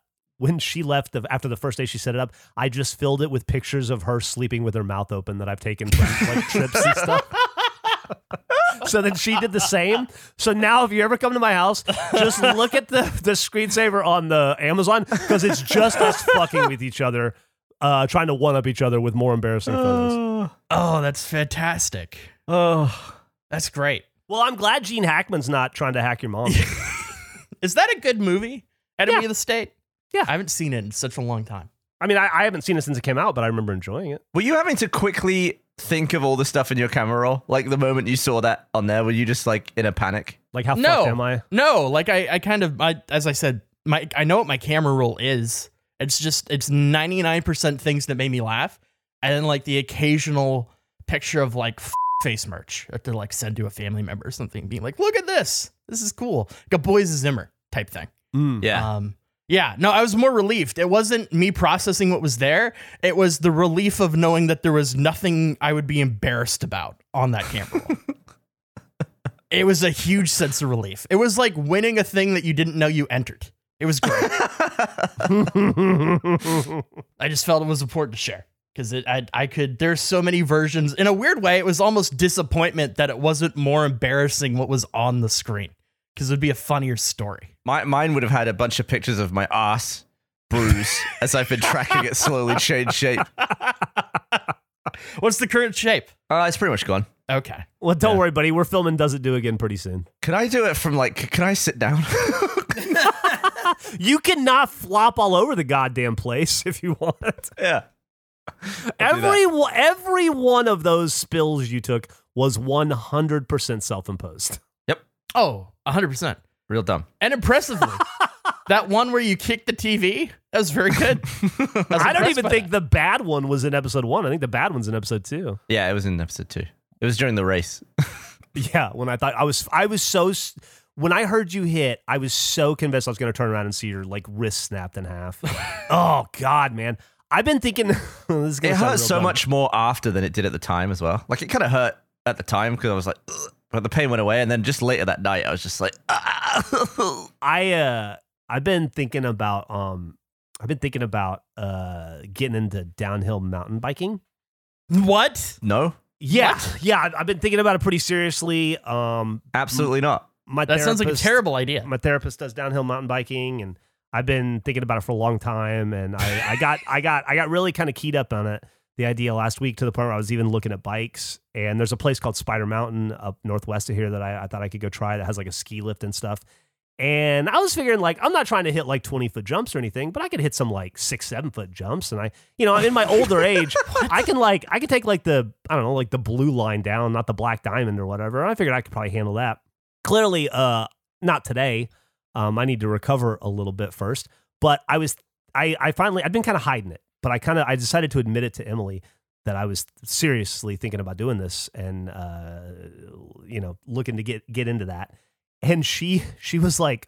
when she left the, after the first day she set it up, I just filled it with pictures of her sleeping with her mouth open that I've taken from like trips and stuff. (laughs) so then she did the same. So now, if you ever come to my house, just look at the the screensaver on the Amazon because it's just us fucking with each other, uh, trying to one up each other with more embarrassing photos. Oh, that's fantastic. Oh, That's great. Well, I'm glad Gene Hackman's not trying to hack your mom. (laughs) Is that a good movie? Enemy Yeah. of the State? Yeah. I haven't seen it in such a long time. I mean, I, I haven't seen it since it came out, but I remember enjoying it. were you having to quickly think of all the stuff in your camera roll? Like the moment you saw that on there, were you just like in a panic? Like, how no, fucked am I? no. Like I, I kind of, I, as I said, my, I know what my camera roll is. It's just, it's ninety nine percent things that made me laugh, and then like the occasional picture of like f- face merch to like send to a family member or something, being like, "Look at this, this is cool," like a Boys Zimmer type thing. Mm. Yeah. Um, yeah, no, I was more relieved. It wasn't me processing what was there. It was the relief of knowing that there was nothing I would be embarrassed about on that camera (laughs) it was a huge sense of relief. It was like winning a thing that you didn't know you entered. It was great. (laughs) I just felt it was important to share because it I, I could there's so many versions in a weird way it was almost disappointment that it wasn't more embarrassing what was on the screen because it would be a funnier story My, mine would have had a bunch of pictures of my ass bruise as I've been tracking it slowly change shape. (laughs) what's the current shape Uh, it's pretty much gone. okay Well, don't Yeah. worry, buddy. We're filming Does It Do Again pretty soon. Can I do it from like? Can I sit down? (laughs) You cannot flop all over the goddamn place if you want. (laughs) yeah. Every every one of those spills you took was 100% self-imposed. Yep. Oh 100% Real dumb. and impressively (laughs) that one where you kicked the tv that was very good I, (laughs) I don't even think that. the bad one was in episode 1. I think the bad one's in episode 2. Yeah, it was in episode two. It was during the race. (laughs) Yeah, when I thought I was I was so when I heard you hit, I was so convinced I was going to turn around and see your like wrist snapped in half. oh god, man. I've been thinking this is It sound hurt so dumb. much more after than it did at the time as well. Like it kind of hurt at the time because I was like, Ugh, but the pain went away, and then just later that night, I was just like, ah. (laughs) I uh I've been thinking about um I've been thinking about uh getting into downhill mountain biking. what no, Yeah, (laughs) yeah, I've- I've been thinking about it pretty seriously. Um, absolutely not. my that sounds like a terrible idea My therapist does downhill mountain biking, and I've been thinking about it for a long time. And I, I got, I got, I got really kind of keyed up on it. The idea last week to the point where I was even looking at bikes. And there's a place called Spider Mountain up northwest of here that I, I thought I could go try that has like a ski lift and stuff. And I was figuring like I'm not trying to hit like 20 foot jumps or anything, but I could hit some like six, seven foot jumps. And I, you know, in my older (laughs) age, I can like I can take like the I don't know like the blue line down, not the black diamond or whatever. I figured I could probably handle that. Clearly, uh, not today. Um, I need to recover a little bit first. But I was I I finally I've been kind of hiding it, but I kind of I decided to admit it to Emily that I was seriously thinking about doing this and uh, you know looking to get get into that. And she she was like,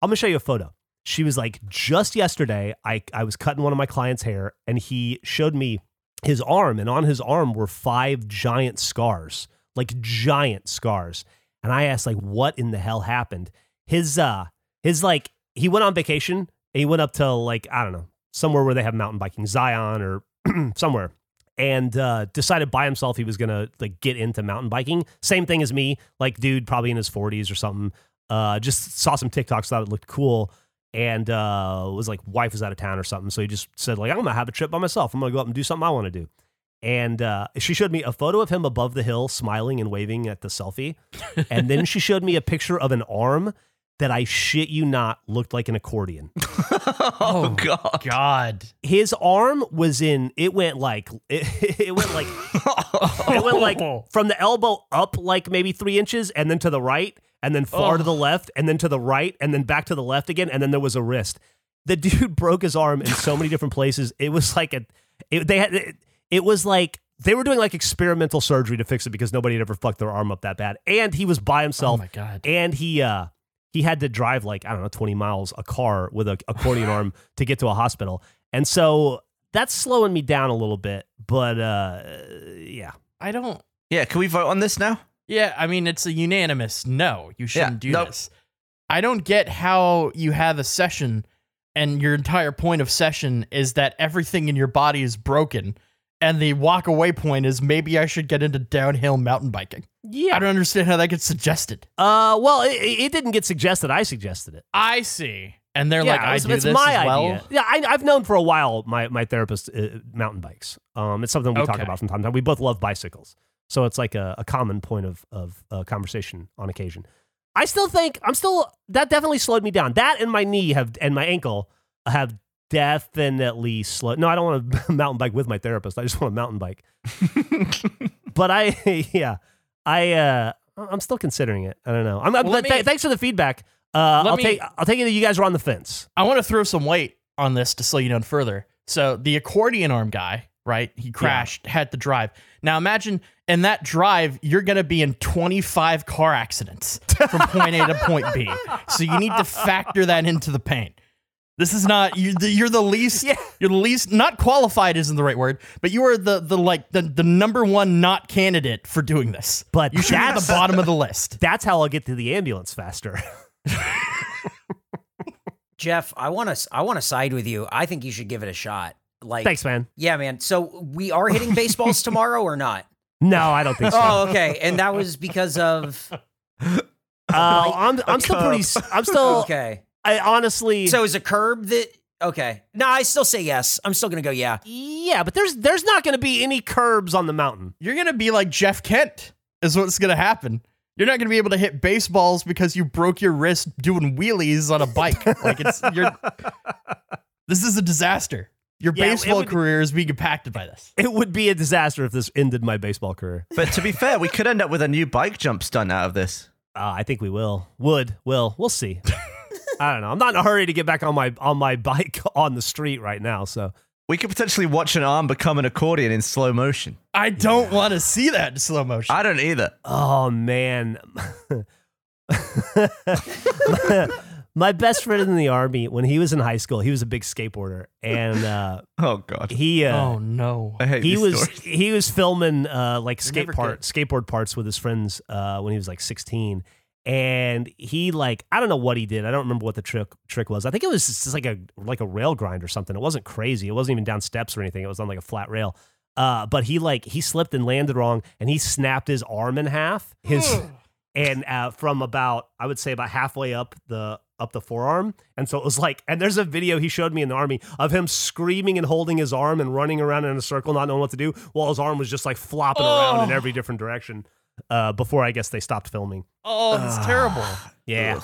"I'm gonna show you a photo." She was like, "Just yesterday, I I was cutting one of my clients' hair, and he showed me his arm, and on his arm were five giant scars, like giant scars." And I asked, like, "What in the hell happened?" His uh his like he went on vacation and he went up to like I don't know somewhere where they have mountain biking, Zion or (clears throat) somewhere, and uh, decided by himself he was gonna like get into mountain biking. Same thing as me, like dude, probably in his forties or something. Uh, just saw some TikToks, thought it looked cool, and uh, was like wife was out of town or something, so he just said like I'm gonna have a trip by myself. I'm gonna go up and do something I want to do. And uh, she showed me a photo of him above the hill, smiling and waving at the selfie. and then she showed me a picture of an arm that I shit you not looked like an accordion. (laughs) oh god. God. His arm was in. It went like (laughs) it, it went like it went like (laughs) from the elbow up like maybe three inches, and then to the right, and then far to the left, and then to the right, and then back to the left again, and then there was a wrist. The dude broke his arm in so many different places. It was like a. It, they had. It, it was like they were doing like experimental surgery to fix it because nobody had ever fucked their arm up that bad, and he was by himself. Oh my God. and he uh he had to drive like I don't know 20 miles a car with a accordion (laughs) arm to get to a hospital. And so that's slowing me down a little bit, but uh yeah. I don't. Yeah, can we vote on this now? Yeah, I mean, it's a unanimous no. You shouldn't do nope. this. I don't get how you have a session and your entire point of session is that everything in your body is broken, and the walk away point is maybe I should get into downhill mountain biking. Yeah. I don't understand how that gets suggested. Uh, well, it, it didn't get suggested. I suggested it. I see. And they're yeah, like, I it's, do it's this my as well. idea. Yeah, I, I've known for a while. My my therapist uh, mountain bikes. Um, it's something we talk about from time to time. We both love bicycles, so it's like a, a common point of of uh, conversation on occasion. I still think I'm still that definitely slowed me down. That and my knee have and my ankle have definitely slow. No, I don't want to (laughs) mountain bike with my therapist. I just want a mountain bike. (laughs) but I (laughs) yeah, I uh, I'm still considering it. I don't know. I'm, Well, but th- me- thanks for the feedback. Uh, I'll me- take I'll take it that you guys are on the fence. I want to throw some weight on this to slow you down further. So the accordion arm guy, right? He crashed, had to drive. Now imagine in that drive, you're going to be in 25 car accidents from point A to point B. So you need to factor that into the pain. This is not you're the, you're the least (laughs) Yeah. you're the least not qualified isn't the right word, but you are the the like the, the number one not candidate for doing this. But you should be at the bottom of the list. (laughs) That's how I'll get to the ambulance faster. (laughs) Geoff, I want to I want to side with you. I think you should give it a shot. Like Thanks, man. Yeah, man. So we are hitting baseballs tomorrow or not? No, I don't think so. Oh, okay. And that was because of Uh, I'm I'm still pretty. s- I'm still. okay. I honestly. So is a curb that okay? No, I still say yes. I'm still gonna go yeah. yeah, but there's there's not going to be any curbs on the mountain. You're gonna be like Jeff Kent, is what's gonna happen. You're not gonna be able to hit baseballs because you broke your wrist doing wheelies on a bike. (laughs) like it's you're. This is a disaster. Your Yeah, baseball would- career is being impacted by this. It would be a disaster if this ended my baseball career. But to be fair, we could end up with a new bike jump stunt out of this. Uh, I think we will. Would will. We'll see. (laughs) I don't know. I'm not in a hurry to get back on my on my (laughs) bike on the street right now. So We could potentially watch an arm become an accordion in slow motion. I don't want to see that in slow motion. I don't either. Oh man. (laughs) My best friend in the army, when he was in high school, he was a big skateboarder, and uh, (laughs) Oh god. he uh, oh no. He was stories. he was filming uh, like skate part skateboard parts with his friends uh, when he was like 16 and he like I don't know what he did. I don't remember what the trick trick was. I think it was just like a like a rail grind or something. It wasn't crazy. It wasn't even down steps or anything. It was on like a flat rail. Uh, but he like he slipped and landed wrong and he snapped his arm in half. His and uh, from about I would say about halfway up the up the forearm, and so it was like, and there's a video he showed me in the army of him screaming and holding his arm and running around in a circle, not knowing what to do, while his arm was just like flopping around in Oh. every different direction. Uh, before I guess they stopped filming. Oh, that's terrible. Yeah,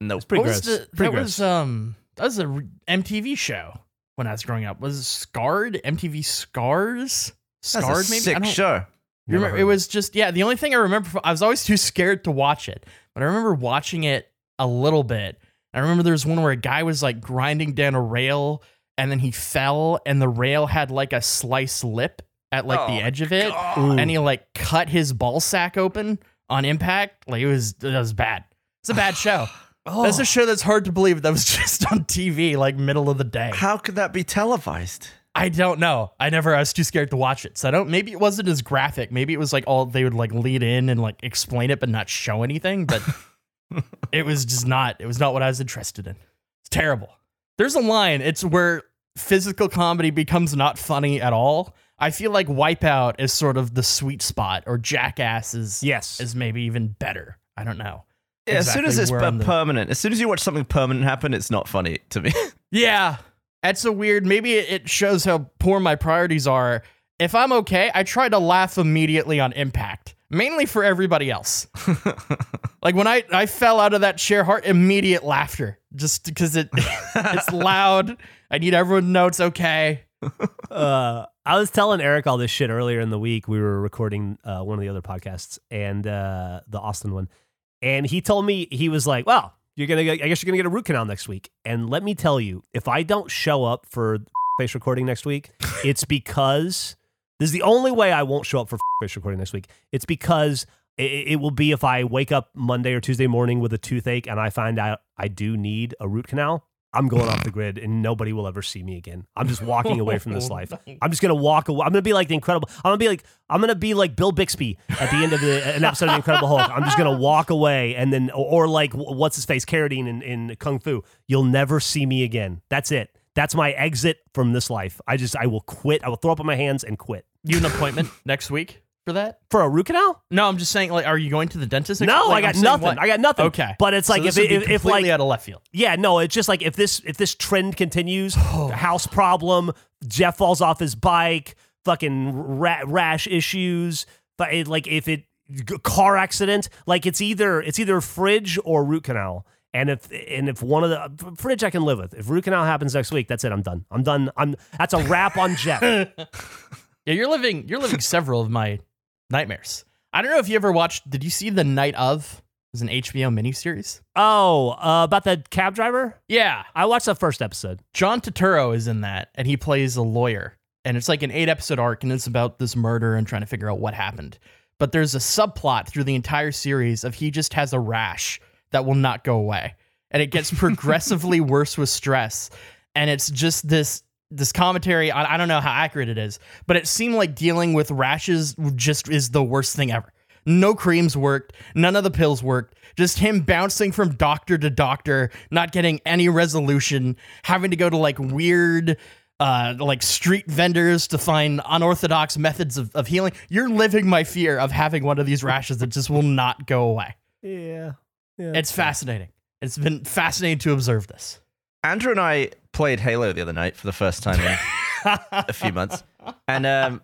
Nope. it's pretty what was gross. the, pretty that gross. was um that was a re- MTV show when I was growing up. Was it Scarred MTV Scars? That's Scarred a maybe. I sick don't- show. You remember, it was just yeah. The only thing I remember, from, I was always too scared to watch it, but I remember watching it a little bit. I remember there was one where a guy was like grinding down a rail, and then he fell, and the rail had like a sliced lip at like the Oh, edge of it, Ooh. and he like cut his ball sack open on impact. Like it was, it was bad. It's a bad (sighs) show. Oh. That's a oh. show that's hard to believe that was (laughs) just on TV, like middle of the day. How could that be televised? I don't know. I never. I was too scared to watch it, so I don't. Maybe it wasn't as graphic. Maybe it was like all they would like lead in and like explain it, but not show anything. But (laughs) it was just not. It was not what I was interested in. It's terrible. There's a line. It's where physical comedy becomes not funny at all. I feel like Wipeout is sort of the sweet spot, or Jackass is yes. is maybe even better. I don't know. Yeah, as soon as it's per- the- permanent, as soon as you watch something permanent happen, it's not funny to me. (laughs) Yeah, that's a weird. Maybe it it shows how poor my priorities are. If I'm okay, I try to laugh immediately on impact, mainly for everybody else. (laughs) like when I I fell out of that chair, heart immediate laughter, just because it (laughs) it's loud. I need everyone to know it's okay. uh, I was telling Eric all this shit earlier in the week. We were recording uh, one of the other podcasts and uh, the Austin one, and he told me he was like, "Well, you're gonna, I guess you're gonna get a root canal next week." And let me tell you, if I don't show up for (laughs) face recording next week, it's because this is the only way I won't show up for (laughs) face recording next week. It's because it will be if I wake up Monday or Tuesday morning with a toothache and I find out I do need a root canal. I'm going off the grid and nobody will ever see me again. I'm just walking away from this (laughs) oh life. I'm just gonna walk away. I'm gonna be like the Incredible. I'm gonna be like I'm gonna be like Bill Bixby at the end of the, an episode of the Incredible Hulk. I'm just gonna walk away and then or, or like what's his face Carradine in, in Kung Fu. You'll never see me again. That's it. That's my exit from this life. I just I will quit. I will throw up on my hands and quit You an appointment next week for that? for a root canal. No, I'm just saying. Like, are you going to the dentist? No, like, I got I'm nothing. what? I got nothing. Okay, but it's like So if would if, if like out of left field. Yeah, no, it's just like if this if this trend continues, (sighs) oh. house problem, Geoff falls off his bike, fucking ra- rash issues, but it, like if it car accident, like it's either it's either fridge or root canal. And if and if one of the fridge I can live with. If root canal happens next week, that's it. I'm done. I'm done. I'm that's a wrap on Geoff. (laughs) Yeah, you're living. You're living several of my nightmares. I don't know if you ever watched. Did you see the Night of? It was an HBO miniseries. Oh, uh, about the cab driver. Yeah, I watched the first episode. John Turturro is in that, and he plays a lawyer. And it's like an eight episode arc, and it's about this murder and trying to figure out what happened. But there's a subplot through the entire series of he just has a rash that will not go away, and it gets (laughs) progressively worse with stress. And it's just this this commentary. I, I don't know how accurate it is, but it seemed like dealing with rashes just is the worst thing ever. No creams worked. None of the pills worked. Just him bouncing from doctor to doctor, not getting any resolution, having to go to like weird, uh, like street vendors to find unorthodox methods of, of healing. You're living my fear of having one of these rashes that just will not go away. Yeah, yeah. It's fascinating. It's been fascinating to observe this. Andrew and I played Halo the other night for the first time in a few months, and um,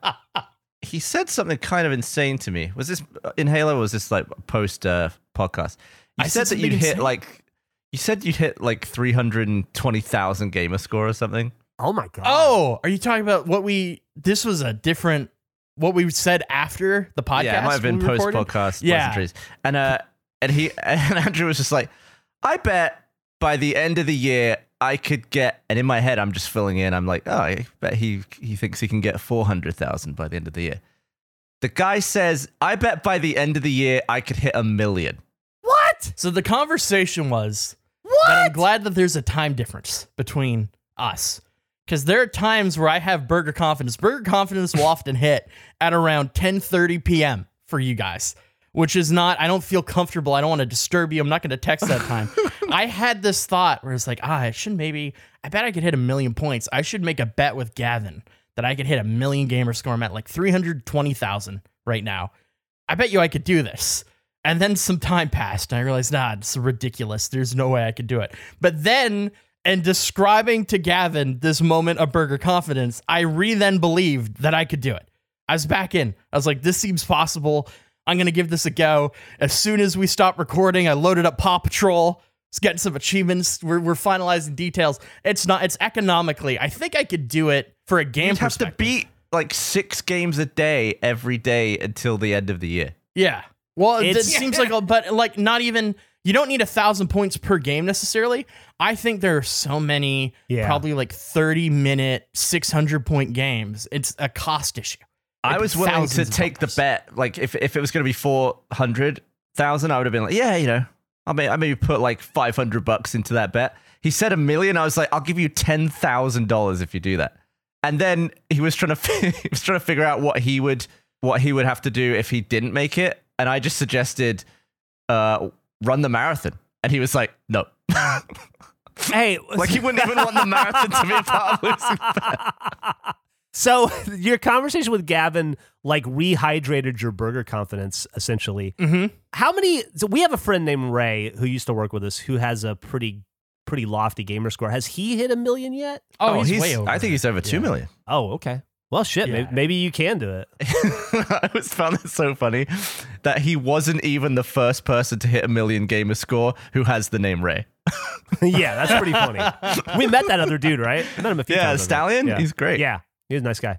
he said something kind of insane to me. Was this in Halo? or Was this like post uh, podcast? You I said, said that you'd something hit like you said you'd hit like three hundred and twenty thousand gamer score or something. oh my god. Oh, are you talking about what we? This was a different. What we said after the podcast. yeah, it might have been post podcast Yeah. And uh, and he (laughs) and Andrew was just like, I bet by the end of the year I could get. And in my head, I'm just filling in. I'm like, oh, I bet he he thinks he can get four hundred thousand by the end of the year. The guy says, I bet by the end of the year I could hit a million. What? So the conversation was What? that I'm glad that there's a time difference between us. Because there are times where I have burger confidence. Burger confidence will often hit at around 10:30 p.m. for you guys, which is not. I don't feel comfortable. I don't want to disturb you. I'm not going to text that time. (laughs) I had this thought where it's like, ah, I should maybe. I bet I could hit a million points. I should make a bet with Gavin that I could hit a million gamer score. I'm at like 320,000 right now. I bet you I could do this. And then some time passed, and I realized, nah, it's ridiculous. There's no way I could do it. But then, and describing to Gavin this moment of burger confidence, I re then believed that I could do it. I was back in. I was like, this seems possible. I'm going to give this a go. As soon as we stop recording, I loaded up Paw Patrol. It's getting some achievements. We're, we're finalizing details. It's not, it's economically. I think I could do it for a game You'd have to beat like six games a day every day until the end of the year. Yeah. Well, it It's- seems (laughs) like, a, but like not even. You don't need a thousand points per game necessarily. I think there are so many, Yeah. probably like thirty minute, six hundred point games. It's a cost issue. I was willing to take the bet. Like if if it was going to be four hundred thousand, I would have been like, yeah, you know, I may I maybe put like five hundred bucks into that bet. He said a million. I was like, I'll give you ten thousand dollars if you do that. And then he was trying (laughs) to he was trying to figure out what he would what he would have to do if he didn't make it. And I just suggested, uh, run the marathon. And he was like, no. Hey, (laughs) like he wouldn't even want the marathon to be a part of losing bet. So (laughs) your conversation with Gavin like rehydrated your burger confidence essentially. Mhm. How many? So we have a friend named Ray who used to work with us who has a pretty pretty lofty gamer score. Has he hit a million yet? Oh, he's, way over. I think he's over two Yeah. million. Oh, okay. Well, shit. Yeah. Maybe, maybe you can do it. (laughs) I was found it so funny that he wasn't even the first person to hit a million gamer score who has the name Ray. (laughs) yeah, that's pretty funny. We met that other dude, right? I met him a few Yeah, times. I think. Stallion? Yeah. He's great. Yeah, he's a nice guy.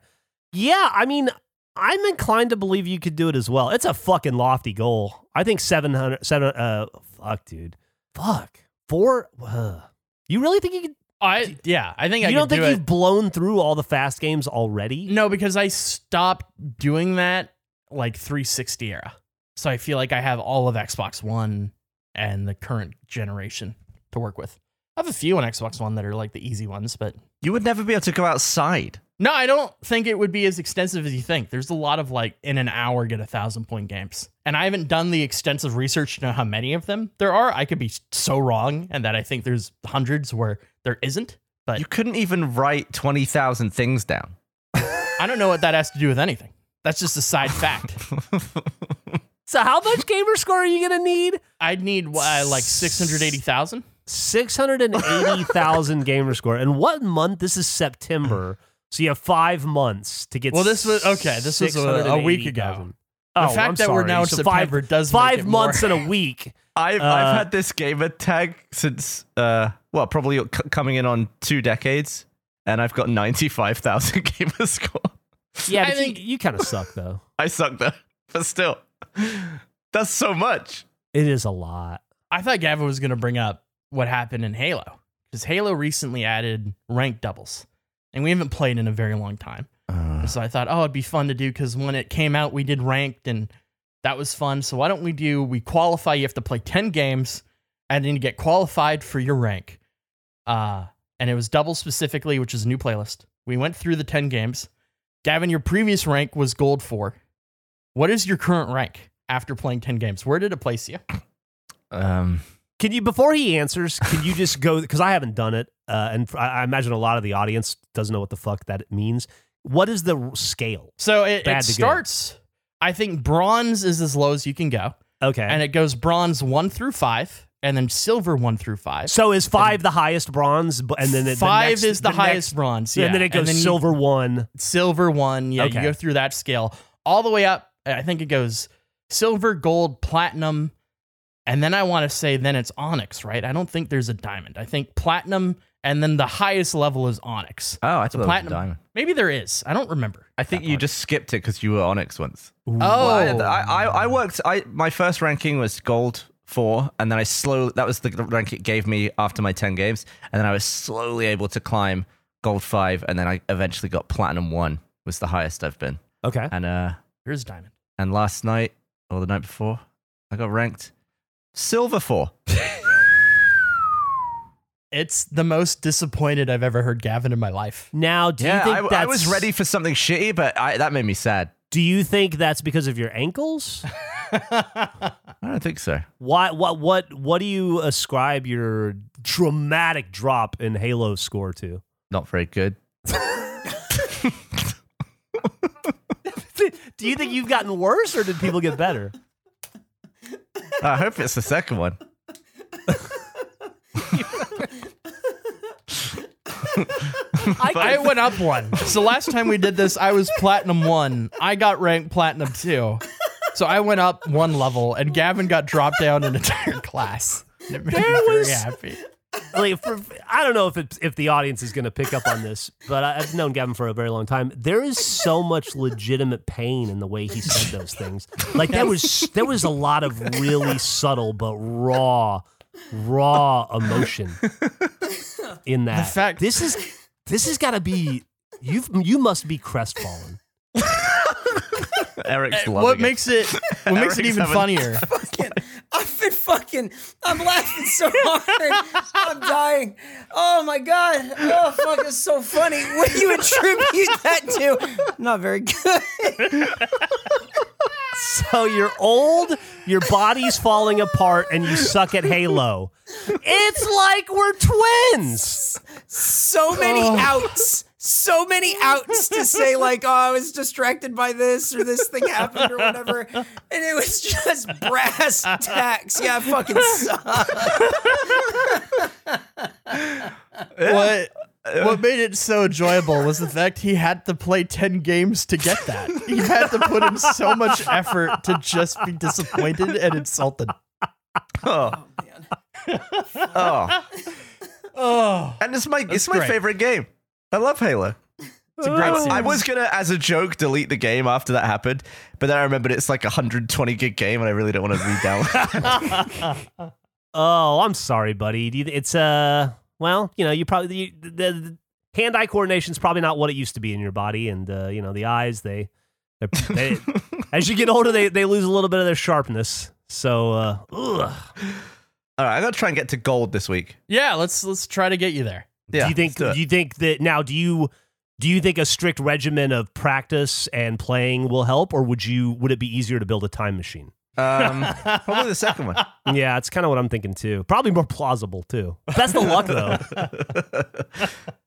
Yeah, I mean, I'm inclined to believe you could do it as well. It's a fucking lofty goal. I think 700, seven, uh, fuck, dude. Fuck. Four, uh, you really think you could? I yeah. I think I you don't think do you've it. blown through all the fast games already? No, because I stopped doing that like 360 era. So I feel like I have all of Xbox One and the current generation to work with. I have a few on Xbox One that are like the easy ones, but You would never be able to go outside. no, I don't think it would be as extensive as you think. There's a lot of like in an hour get a thousand point games, and I haven't done the extensive research to know how many of them there are. I could be so wrong, and that I think there's hundreds where there isn't. But You couldn't even write 20,000 things down. (laughs) I don't know what that has to do with anything. That's just a side fact. (laughs) So how much gamer score are you gonna need? I'd need uh, like six hundred eighty thousand. Six hundred and eighty thousand gamer score. And what month? This is September. So you have five months to get. Well, this was- okay, this was a- a week ago. 680,000. The Oh, fact I'm that we're now in So September five, does make five it more- months and a week. (laughs) I've, Uh, I've had this gamer tag since, uh, well, probably c- coming in on two decades, and I've got 95,000 (laughs) gamer score. Yeah, I think- you, you kind of suck though. (laughs) I suck though, but still, that's so much. It is a lot. I thought Gavin was going to bring up what happened in Halo because Halo recently added ranked doubles, and we haven't played in a very long time. Uh, So I thought, oh, it'd be fun to do because when it came out, we did ranked, and that was fun. So why don't we do? We qualify. You have to play ten games, and then you get qualified for your rank. Uh, and it was double specifically, which is a new playlist. We went through the ten games. Gavin, your previous rank was gold four. What is your current rank after playing ten games? Where did it place you? um, Can you before he answers? Can you just go because I haven't done it, uh, and I, I imagine a lot of the audience doesn't know what the fuck that means. What is the scale? So it, Bad it to good. starts. I think bronze is as low as you can go, Okay, and it goes bronze one through five, and then silver one through five. so is five the highest bronze, b- and then it, five next- is the, next- highest bronze, yeah. and then it goes you- silver one. silver one, yeah. Okay. You go through that scale all the way up. I think it goes silver, gold, platinum, and then I want to say then it's onyx, right? I don't think there's a diamond. I think platinum, and then the highest level is onyx. oh, I thought a platinum. diamond. Maybe there is. I don't remember. I think you just skipped it because you were Onyx once. Oh, I, I, I- I worked. I my first ranking was gold four, and then I slowly. That was the rank it gave me after my ten games, and then I was slowly able to climb gold five, and then I eventually got platinum one. Was the highest I've been, Okay, and uh, there's diamond. and last night or the night before, I got ranked silver four. It's the most disappointed I've ever heard Gavin in my life. now do yeah, you think I, that's, I was ready for something shitty, but I, that made me sad. Do you think that's because of your ankles? (laughs) I don't think so. Why? What? What? What do you ascribe your dramatic drop in Halo score to? Not very good. (laughs) (laughs) Do you think you've gotten worse, or did people get better? I hope it's the second one. I, I went up one. So last time we did this, I was platinum one. I got ranked platinum two. So I went up one level, and Gavin got dropped down an (laughs) entire class. And It made There me very was- happy. Like for, I don't know if it, if the audience is going to pick up on this, but I, I've known Gavin for a very long time. There is so much legitimate pain in the way he said those things. Like there was there was a lot of really subtle but raw, raw emotion in that. fact- this is this has got to be you. You must be crestfallen. Eric's eh, loving What it. makes it what makes it even funnier? Fucking, I've been fucking, I'm laughing so hard. I'm dying. Oh my God. Oh, fuck, it's so funny. What do you attribute that to? Not very good. So you're old, your body's falling apart, and you suck at Halo. It's like we're twins. So many oh. outs. So many outs to say, like, oh, I was distracted by this or this thing happened or whatever. And it was just brass tacks. Yeah, I fucking suck. What what made it so enjoyable was the fact he had to play 10 games to get that. He had to put in so much effort to just be disappointed and insulted. Oh. oh. Oh. oh, And it's my it's That's my great. favorite game. I love Halo. it's a great I, series. I was gonna, as a joke, delete the game after that happened, but then I remembered it's like a 120 gig game, and I really don't want to re-download. (laughs) Oh, I'm sorry, buddy. Do you, it's uh, well, you know, you probably you, the, the hand-eye coordination is probably not what it used to be in your body, and uh, you know, the eyes they, they're- they (laughs) as you get older, they they lose a little bit of their sharpness. So, uh, ugh. All right, I got to try and get to gold this week. Yeah, let's let's try to get you there. Yeah, do you think? do. Do you think that now? Do you do you think a strict regimen of practice and playing will help, or would you would it be easier to build a time machine? um, probably the second one. (laughs) yeah, it's kind of what I'm thinking too. Probably more plausible too. Best of luck though.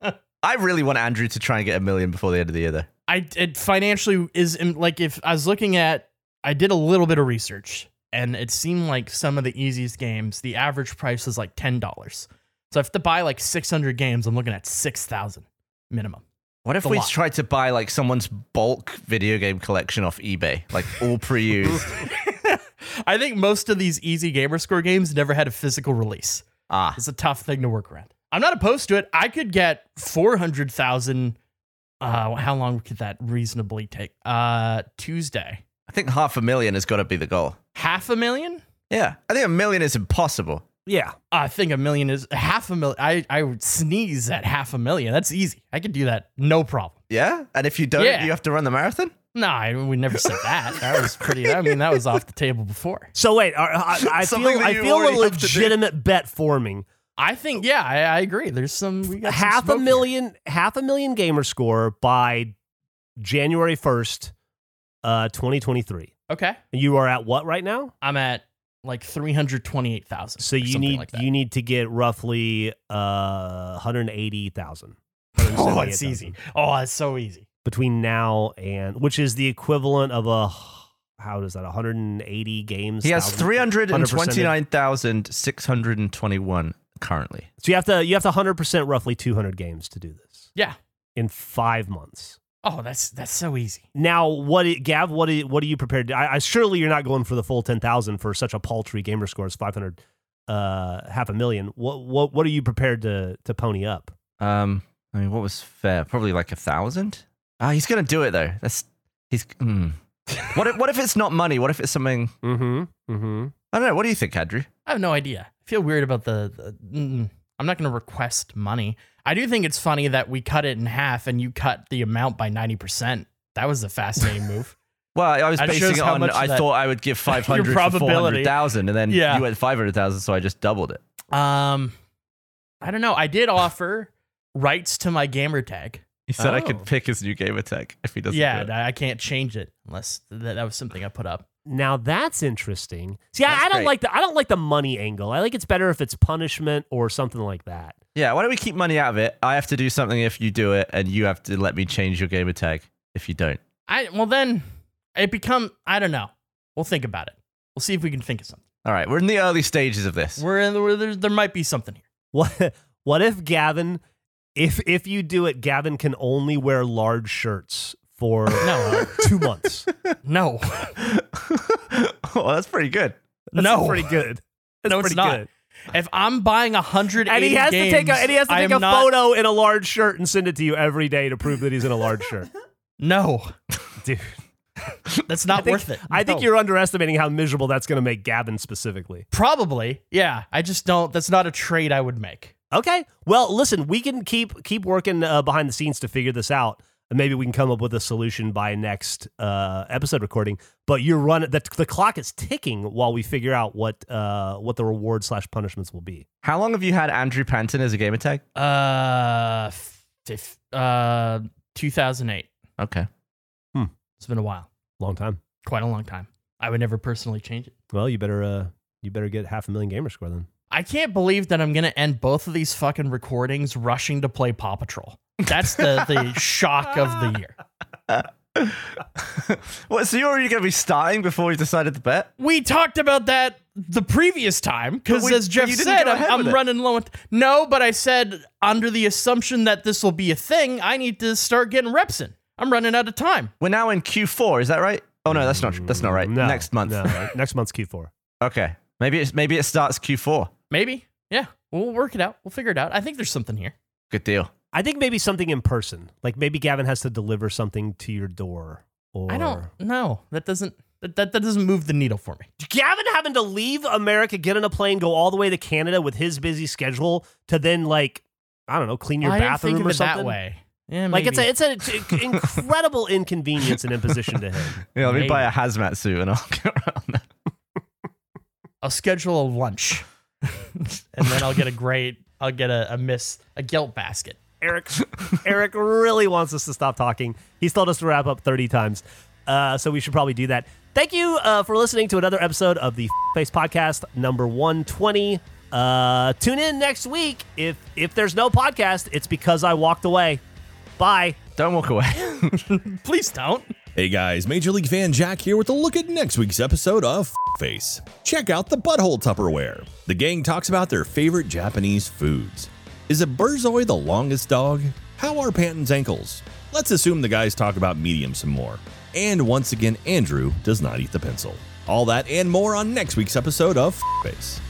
(laughs) I really want Andrew to try and get a million before the end of the year, though. I it financially is like if I was looking at I did a little bit of research and it seemed like some of the easiest games the average price is like ten dollars. So if I have to buy like six hundred games, I'm looking at six thousand minimum. What if we lot. tried to buy like someone's bulk video game collection off eBay, like all pre-used? (laughs) I think most of these easy gamer score games never had a physical release. ah, It's a tough thing to work around. I'm not opposed to it. I could get four hundred thousand. Uh, how long could that reasonably take? Uh, Tuesday, I think half a million has got to be the goal. half a million. Yeah, I think a million is impossible. Yeah. I think a million is half a million. I, I would sneeze at half a million. That's easy. I could do that. No problem. Yeah, and if you don't, Yeah. you have to run the marathon. No, I, we never said that. That was pretty. I mean, that was off the table before. (laughs) So wait, I, I, (laughs) I feel I feel a already have to do. legitimate bet forming. I think, yeah, I, I agree. There's some we got some half a smoke here. million half a million gamer score by January 1st, uh 2023. Okay, You are at what right now? I'm at like three hundred twenty-eight thousand. So you need like you need to get roughly uh 180,000. (laughs) Oh, it's easy. Oh, it's so easy. Between now and which is the equivalent of a how does that 180 games? He has 1,000 three hundred and 100%. twenty-nine thousand six hundred and twenty-one currently. So you have to you have to 100% roughly 200 games to do this Yeah. in 5 months. Oh, that's that's so easy. Now, what, i- Gav? What, i- what are you prepared? To, I, I surely you're not going for the full ten thousand for such a paltry gamer score as five hundred, uh, half a million. What, what, what are you prepared to to pony up? Um, I mean, what was fair? Probably like a thousand. Ah, he's gonna do it though. That's he's. Mm. what if what if it's not money? What if it's something? Mm-hmm. Mm-hmm. I don't know. What do you think, Andrew? I have no idea. I feel weird about the. the mm, I'm not going to request money. I do think it's funny that we cut it in half and you cut the amount by ninety percent. That was a fascinating (laughs) move. Well, I was basing it on. I thought I would give (laughs) five hundred for four probability. hundred thousand, and then Yeah. you hundred thousand, so I just doubled it. Um, I don't know. I did offer rights to my gamer tag. He said I Oh. could pick his new gamer tag if he doesn't. yeah, do. I I can't change it unless that, that was something I put up. Now that's interesting. See, I, That's I don't great. like the I don't like the money angle. I think it's better if it's punishment or something like that. yeah. Why don't we keep money out of it? I have to do something if you do it, and you have to let me change your gamer tag if you don't. I well then it become I don't know. We'll think about it. We'll see if we can think of something. All right, we're in the early stages of this. We're in we're, there. There might be something here. What what if Gavin, if if you do it, Gavin can only wear large shirts for (laughs) No. two months. No, (laughs) oh, that's pretty good. That's no, pretty good. (laughs) That's No, it's not. good. If I'm buying a hundred And he has games, to take a and he has to take a not- photo in a large shirt and send it to you every day to prove that he's in a large shirt. No, Dude, that's not think, worth it. I think you're underestimating how miserable that's going to make Gavin specifically. probably yeah. I just don't. That's not a trade I would make. Okay. Well, listen, we can keep keep working uh, behind the scenes to figure this out. And maybe we can come up with a solution by next uh, episode recording. But you're running the, the clock is ticking while we figure out what uh, what the reward slash punishments will be. How long have you had Andrew Panton as a gamer tag? Uh, fif- uh, 2008. Okay. It's been a while, Long time. quite a long time. I would never personally change it. Well, you better uh, you better get half a million gamer score then. I can't believe that I'm gonna end both of these fucking recordings rushing to play Paw Patrol. That's the the (laughs) shock of the year. (laughs) what? So you're already going to be starting before we decided to bet? We talked about that the previous time because, as Geoff you said, I'm, I'm running low. On no, but I said under the assumption that this will be a thing, I need to start getting reps in. I'm running out of time. We're now in Q4. Is that right? Oh no, that's not. That's not right. Mm, no, Next month. No, next month's Q4. (laughs) Okay. Maybe it's maybe it starts Q4. Maybe, yeah, we'll work it out. We'll figure it out. I think there's something here. Good deal. I think maybe something in person. Like maybe Gavin has to deliver something to your door. Or I don't know. That doesn't that, that that doesn't move the needle for me. Gavin having to leave America, get on a plane, go all the way to Canada with his busy schedule to then like I don't know, clean your I didn't bathroom think of or it something. that way. Yeah, maybe. Like it's a it's an it's incredible (laughs) inconvenience and imposition to him. Yeah, let me Maybe. buy a hazmat suit and I'll (laughs) get around that. I'll schedule a lunch. And then I'll get a great. I'll get a, a miss a guilt basket. Eric Eric really wants us to stop talking. He's told us to wrap up 30 times. Uh, so we should probably do that. Thank you uh, for listening to another episode of the Face Podcast number 120. Uh, tune in next week. If if there's no podcast, it's because I walked away. Bye. Don't walk away. (laughs) Please don't. Hey guys, Major League fan Jack here with a look at next week's episode of Face. Check out the Butthole Tupperware. The gang talks about their favorite Japanese foods. Is a Borzoi the longest dog? How are Panton's ankles? Let's assume the guys talk about medium some more. And once again, Andrew does not eat the pencil. All that and more on next week's episode of Face.